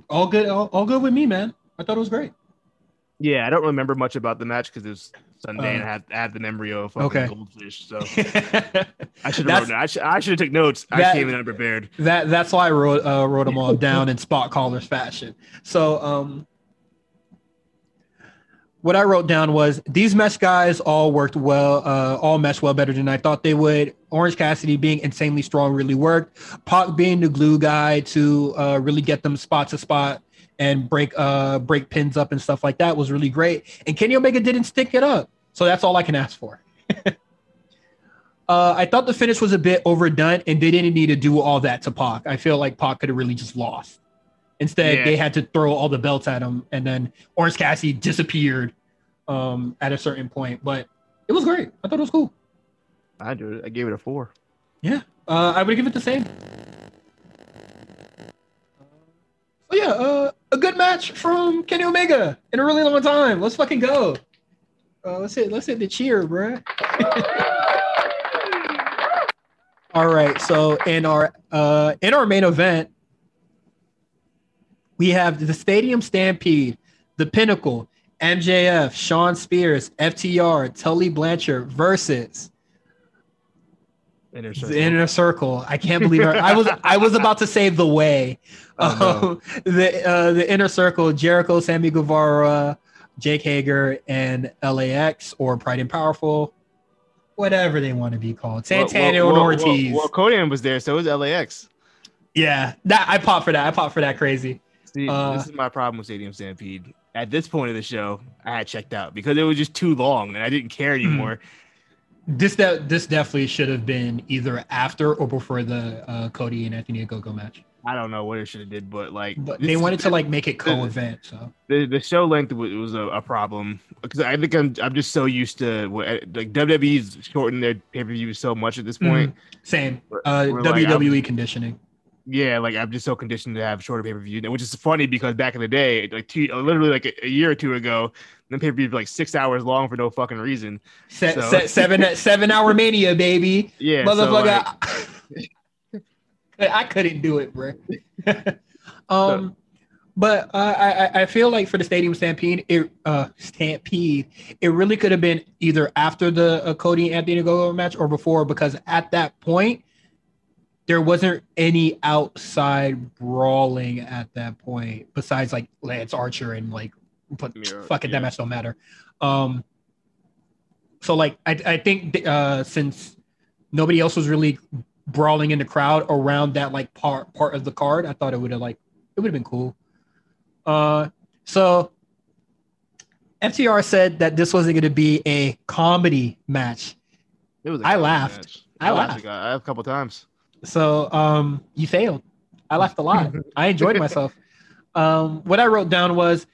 All good, all, all good with me, man. I thought it was great. Yeah. I don't remember much about the match because it was Sunday and Uh, I had, I had the embryo of fucking okay. goldfish. So [LAUGHS] I should have. I should I should have took notes. I came in unprepared. That that's why I wrote uh, wrote them all down in spot callers fashion. So um, what I wrote down was these mesh guys all worked well, uh, all meshed well better than I thought they would. Orange Cassidy being insanely strong really worked. Pac being the glue guy to uh, really get them spot to spot and break uh break pins up and stuff like that was really great. And Kenny Omega didn't stick it up, so that's all I can ask for. [LAUGHS] Uh, I thought the finish was a bit overdone, and they didn't need to do all that to Pac. I feel like Pac could have really just lost. Instead, Yeah. they had to throw all the belts at him, and then Orange Cassidy disappeared um, at a certain point. But it was great. I thought it was cool. I do. I gave it a four. Yeah, uh, I would give it the same. So yeah, uh, a good match from Kenny Omega in a really long time. Let's fucking go. Uh, let's hit let's hit the cheer, bruh. [LAUGHS] All right, so in our uh, in our main event, we have the Stadium Stampede, the Pinnacle, MJF, Shawn Spears, FTR, Tully Blanchard versus Inner the circle. inner circle. I can't believe. I was I was about to say the way. Oh, [LAUGHS] Um, the uh, the inner circle: Jericho, Sammy Guevara, Jake Hager, and LAX or Pride and Powerful, whatever they want to be called. Santana Well, and well, Ortiz. Well, Konnan was there, so was LAX. yeah, that I popped for that. I popped for that crazy. See, Uh, this is my problem with Stadium Stampede. At this point of the show, I had checked out because it was just too long and I didn't care Hmm. anymore. This that this definitely should have been either after or before the uh, Cody and Anthony Ogogo match. I don't know what it should have did, but like, But they wanted to like make it co-event. So the, the show length was, was a, a problem because I think I'm I'm just so used to what like WWE's shortened their pay per views so much at this point. same. We're- Uh, we're like, WWE conditioning. Yeah, like I'm just so conditioned to have shorter pay per view, which is funny because back in the day, like two, literally like a, a year or two ago, the pay per view like six hours long for no fucking reason. Se- So- se- seven [LAUGHS] seven hour mania, baby. Yeah, so, Motherfucker. like, [LAUGHS] I couldn't do it, bro. [LAUGHS] um, but uh, I I- feel like for the Stadium Stampede, it uh Stampede, it really could have been either after the uh, Cody and Anthony Ogogo match or before because at that point there wasn't any outside brawling at that point besides like Lance Archer and like but Yeah, fuck it yeah. that match don't matter. Um, so like I I think uh since nobody else was really brawling in the crowd around that like part part of the card. I thought it would have like it would have been cool. Uh, so FTR said that this wasn't going to be a comedy match. it was. a I laughed. match. I laughed laughed. a, I laughed a couple times. So um, you failed. I laughed a lot. I enjoyed [LAUGHS] myself. Um, what I wrote down was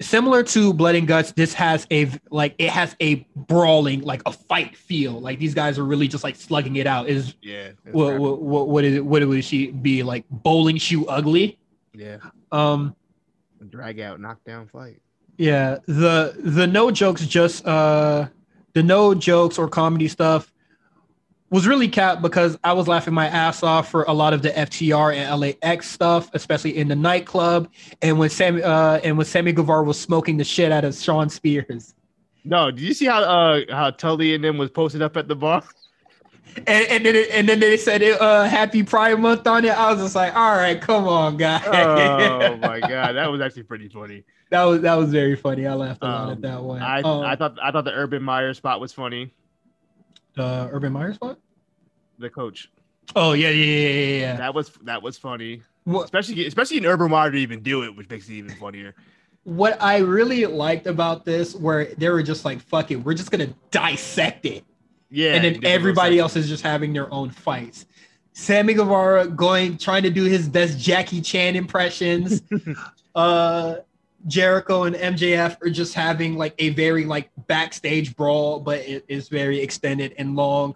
similar to Blood and Guts. This has a like it has a brawling like a fight feel. Like these guys are really just like slugging it out. Is Yeah. what what what, what is it? What would she be like? Bowling shoe ugly. Yeah. Um, Drag out, knockdown fight. Yeah, the the no jokes just uh the no jokes or comedy stuff was really capped because I was laughing my ass off for a lot of the FTR and LAX stuff, especially in the nightclub and when Sammy uh and when Sammy Guevara was smoking the shit out of Shawn Spears. No, did you see how uh how Tully and them was posted up at the bar? [LAUGHS] And, and then it, and then they said it, uh happy Pride Month on it. I was just like, all right, come on, guys. oh my [LAUGHS] god, that was actually pretty funny. that was that was very funny. I laughed a lot Um, at that one. I Um, I thought I thought the Urban Meyer spot was funny. The Urban Meyer spot. The coach Oh yeah, yeah, yeah, yeah, yeah. that was that was funny, especially especially in Urban Meyer to even do it, which makes it even funnier. what I really liked about this, where they were just like, "Fuck it, we're just gonna dissect it," Yeah, and then everybody else is just having their own fights. Sammy Guevara going trying to do his best Jackie Chan impressions. [LAUGHS] uh, Jericho and MJF are just having like a very like backstage brawl, but it is very extended and long.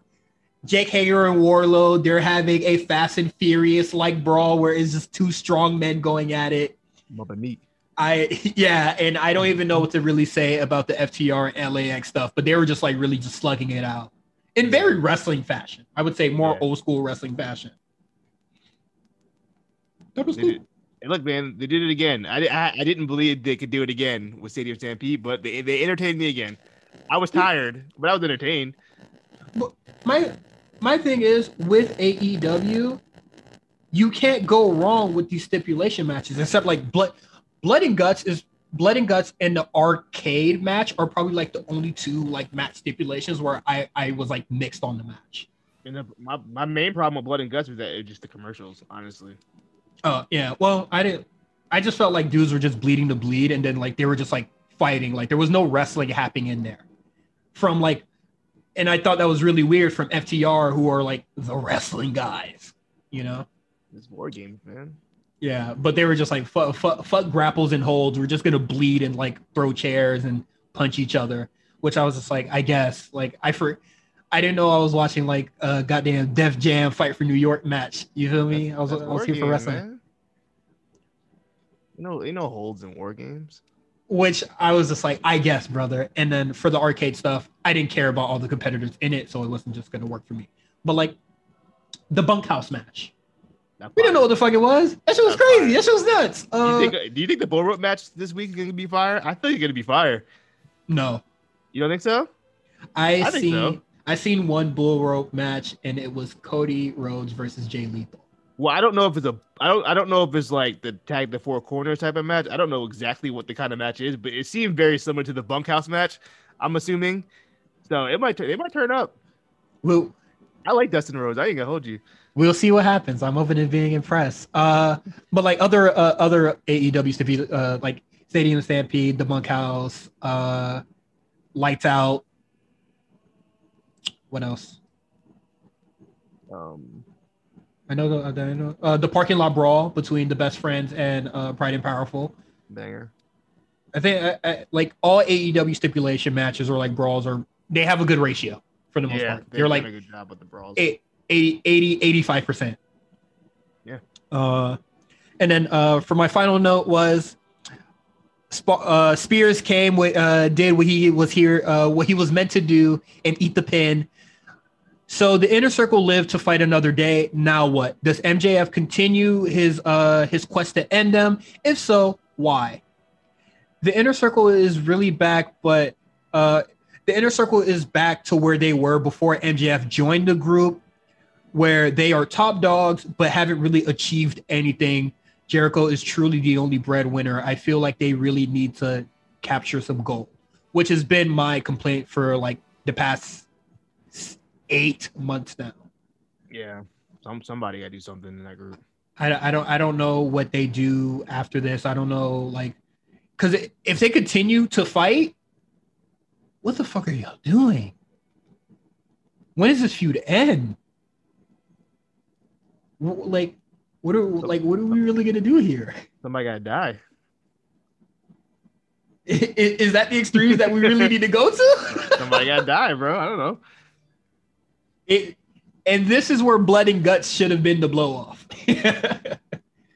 Jake Hager and Wardlow, they're having a Fast and Furious like brawl where it's just two strong men going at it. sections. Bumping meat. I [LAUGHS] yeah, and I don't even know what to really say about the FTR and LAX stuff, but they were just like really just slugging it out in very wrestling fashion. I would say more Yeah. old school wrestling fashion. That was cool. did- Hey, look, man, they did it again. I, I I didn't believe they could do it again with Stadium Stampede, but they they entertained me again. I was tired, but I was entertained. My my thing is with AEW, you can't go wrong with these stipulation matches, except like blood blood and guts is blood and guts and the arcade match are probably like the only two like match stipulations where I I was like mixed on the match. And the, my my main problem with Blood and Guts was that it was just the commercials, honestly. Oh yeah. Well, I didn't. I just felt like dudes were just bleeding to bleed, and then like they were just like fighting. Like there was no wrestling happening in there. From like, and I thought that was really weird from FTR, who are like the wrestling guys. You know. It's war games, man. Yeah, but they were just like fuck, fuck, fuck grapples and holds. We're just gonna bleed and like throw chairs and punch each other. Which I was just like, I guess, like I for, I didn't know I was watching like a goddamn Def Jam fight for New York match. You feel me? I was, I was here for wrestling. man. You know, you know holds in war games. Which I was just like, I guess, brother. And then for the arcade stuff, I didn't care about all the competitors in it, so it wasn't just gonna work for me. But like the bunkhouse match, Not we didn't know what the fuck it was. That shit was That's crazy. fire. That shit was nuts. Do Uh, you, think, do you think the bull rope match this week is gonna be fire? I think it's gonna be fire. no, You don't think so? I, I think seen so. I seen one bull rope match, and it was Cody Rhodes versus Jay Lethal. Well, I don't know if it's a I don't I don't know if it's like the tag the four corners type of match. I don't know exactly what the kind of match is, but it seemed very similar to the bunkhouse match. I'm assuming, so it might turn it might turn up. We'll I like Dustin Rhodes. I ain't gonna hold you. we'll see what happens. I'm open to being impressed. Uh, but like other uh, other AEW stuff, uh, like Stadium Stampede, the Bunkhouse, uh, Lights Out. What else? Um, I know the I know uh, the parking lot brawl between the best friends and uh, Proud and Powerful. banger. I think I, I, like all AEW stipulation matches or like brawls are they have a good ratio for the most Yeah, part. They're like a good job with the brawls. eight- 80, 80 85%. Yeah. Uh, and then uh, for my final note was Sp- uh, Spears came with uh, did what he was here uh, what he was meant to do and eat the pin. So the inner circle lived to fight another day. Now what? Does MJF continue his uh, his quest to end them? If so, why? The inner circle is really back, but uh, the inner circle is back to where they were before MJF joined the group, where they are top dogs but haven't really achieved anything. Jericho is truly the only breadwinner. I feel like they really need to capture some gold, which has been my complaint for like the past eight months now. yeah, some somebody gotta do something in that group. I, I don't I don't know what they do after this. I don't know like because if they continue to fight, what the fuck are y'all doing? When does this feud end? Like, what are like what are we really gonna do here? Somebody gotta die. [LAUGHS] Is, is that the extremes that we really need to go to? Somebody gotta die, bro. I don't know. It, and this is where blood and guts should have been the blow off. [LAUGHS]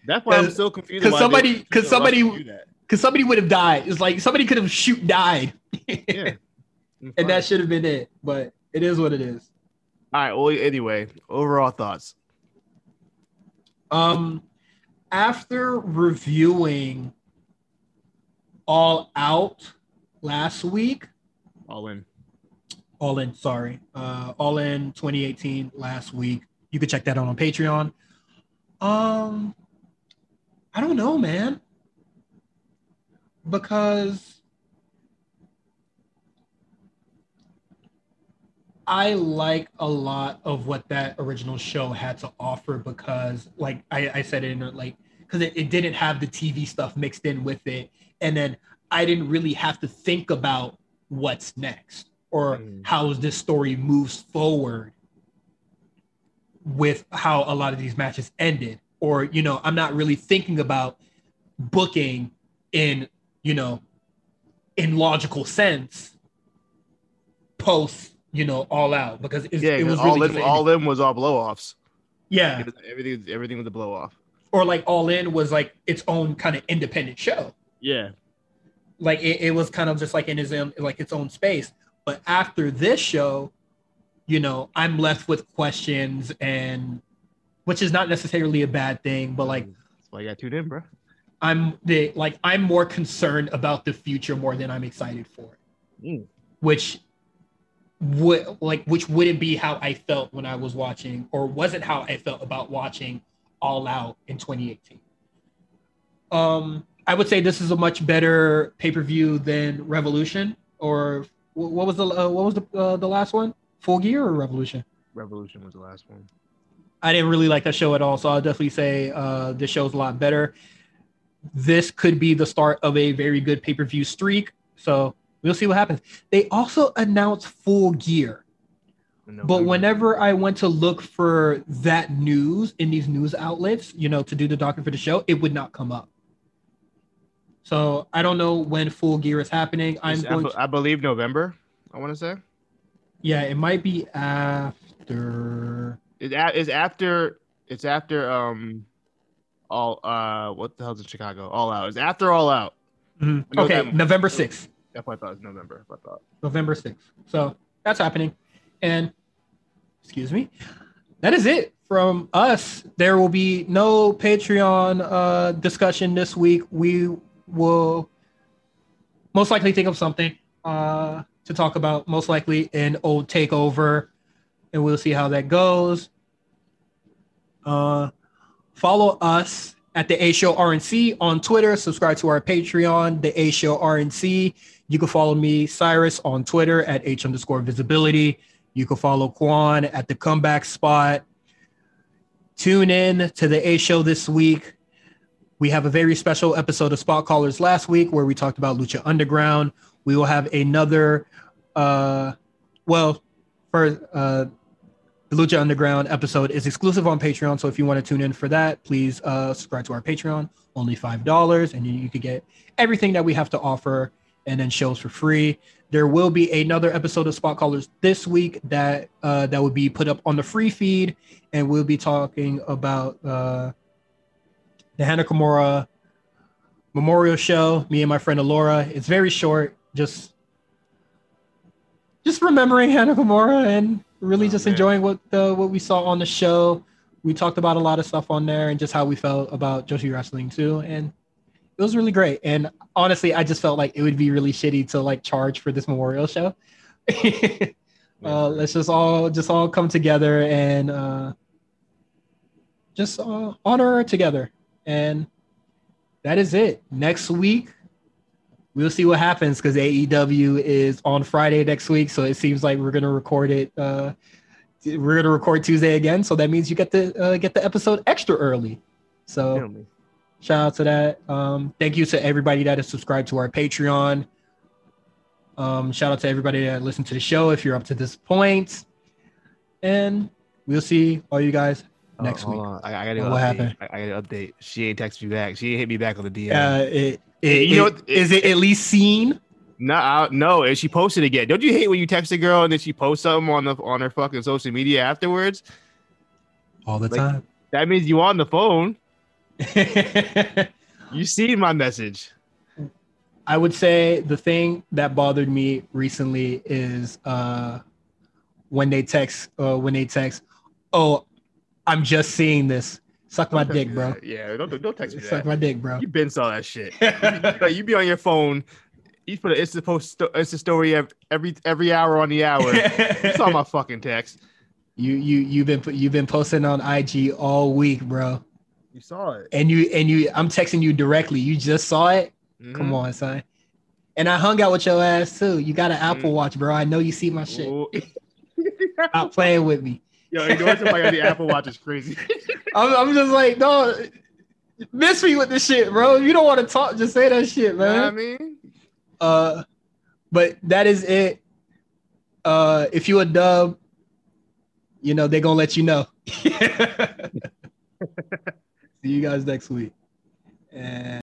That's why I'm so confused. 'cause why they somebody- feel 'cause rushed somebody- to do that. Because somebody would have died. It's like somebody could have shoot died. Yeah. [LAUGHS] and that should have been it. But it is what it is. All right. Well, anyway, overall thoughts. Um, after reviewing All Out last week, All in. All In, sorry, uh, All In 2018 last week. You can check that out on Patreon. Um, I don't know, man, because I like a lot of what that original show had to offer because, like I, I said in like because it, it didn't have the TV stuff mixed in with it, and then I didn't really have to think about what's next or Mm. how this story moves forward with how a lot of these matches ended or you know i'm not really thinking about booking in you know in logical sense post you know all out because it's, Yeah, it was all really in, all in was all blow offs. yeah Everything, everything was a blow off. or like all in was like its own kind of independent show Yeah. like it, it was kind of just like in his own like its own space but after this show you know i'm left with questions and which is not necessarily a bad thing but like that's why you got tuned in, bro. i'm the like i'm more concerned about the future more than i'm excited for it Mm. which would like which wouldn't be how i felt when i was watching or wasn't how i felt about watching all out in 2018 um i would say this is a much better pay-per-view than revolution or what was the uh, what was the uh, the last one full gear or revolution Revolution was the last one. I didn't really like that show at all. So I'll definitely say uh, this show's a lot better. This could be the start of a very good pay per view streak. So we'll see what happens. They also announced Full Gear, in But whenever I went to look for that news in these news outlets, you know, to do the document for the show, it would not come up. So I don't know when Full Gear is happening. I'm It's- I, going. be- I believe November. I want to say yeah, it might be after. it's, a, it's after it's after um all uh what the hell's in Chicago? All out. It's after all out. Mhm. Okay, that- November sixth. That's what I thought it was November. I thought. November 6th. So that's happening. And excuse me, that is it from us. There will be no Patreon uh, discussion this week. We will most likely think of something uh, to talk about, most likely an old takeover, and we'll see how that goes. Uh, follow us at the A Show RNC on Twitter. Subscribe to our Patreon, the A Show RNC. You can follow me, Cyrus, on Twitter at H underscore visibility. You can follow Quan at the comeback spot. Tune in to the A Show this week. We have a very special episode of Spot Callers last week where we talked about Lucha Underground. We will have another, uh, well, for uh, the Lucha Underground episode is exclusive on Patreon. So if you want to tune in for that, please uh, subscribe to our Patreon. Only five dollars, and you, you could get everything that we have to offer, and then shows for free. There will be another episode of Spot Callers this week that uh, that will be put up on the free feed, and we'll be talking about uh, the Hana Kimura Memorial Show. Me and my friend Alora. It's very short, just just remembering Hana Kimura and really Oh, just man. enjoying what uh, what we saw on the show. We talked about a lot of stuff on there and just how we felt about Joshi wrestling too, and it was really great. And honestly, I just felt like it would be really shitty to like charge for this memorial show. [LAUGHS] uh, let's just all just all come together and uh, just uh, honor her together. And that is it. Next week, we'll see what happens because AEW is on Friday next week. So it seems like we're gonna record it. Uh, we're gonna record Tuesday again. So that means you get the uh, get the episode extra early. So shout out to that. Um, thank you to everybody that is subscribed to our Patreon. Um, shout out to everybody that listened to the show if you're up to this point. And we'll see all you guys next hold week. on. I, I gotta What update. happened? I, I gotta update. She ain't text me back. She ain't hit me back on the DM. Uh, it, it, You know it- it at least seen? No, I, no, and she posted again. Don't you hate when you text a girl and then she posts something on the on her fucking social media afterwards? All the Like- time. That means you on the phone. [LAUGHS] You seen my message. I would say the thing that bothered me recently is uh, when they text, uh, when they text, oh, I'm just seeing this. Suck my Don't dick, bro. that. Yeah, don't don't text me Suck that. my dick, bro. You been saw that shit. [LAUGHS] Like, you be on your phone. You put an Insta post, sto- Insta story every every hour on the hour. You saw my fucking text. you you you've been you've been posting on IG all week, bro. You saw it. And you and you I'm texting you directly. You just saw it. Mhm. Come on, son. And I hung out with your ass too. You got an Apple Mm. Watch, bro. I know you see my shit. Stop playing with me. Yo, endorsing somebody on the Apple Watch is crazy. [LAUGHS] I'm, I'm just like, no, miss me with this shit, bro. You don't want to talk, just say that shit, man. You know what I mean, Uh, but that is it. Uh, if you a dub, you know they're gonna let you know. [LAUGHS] [LAUGHS] See you guys next week. And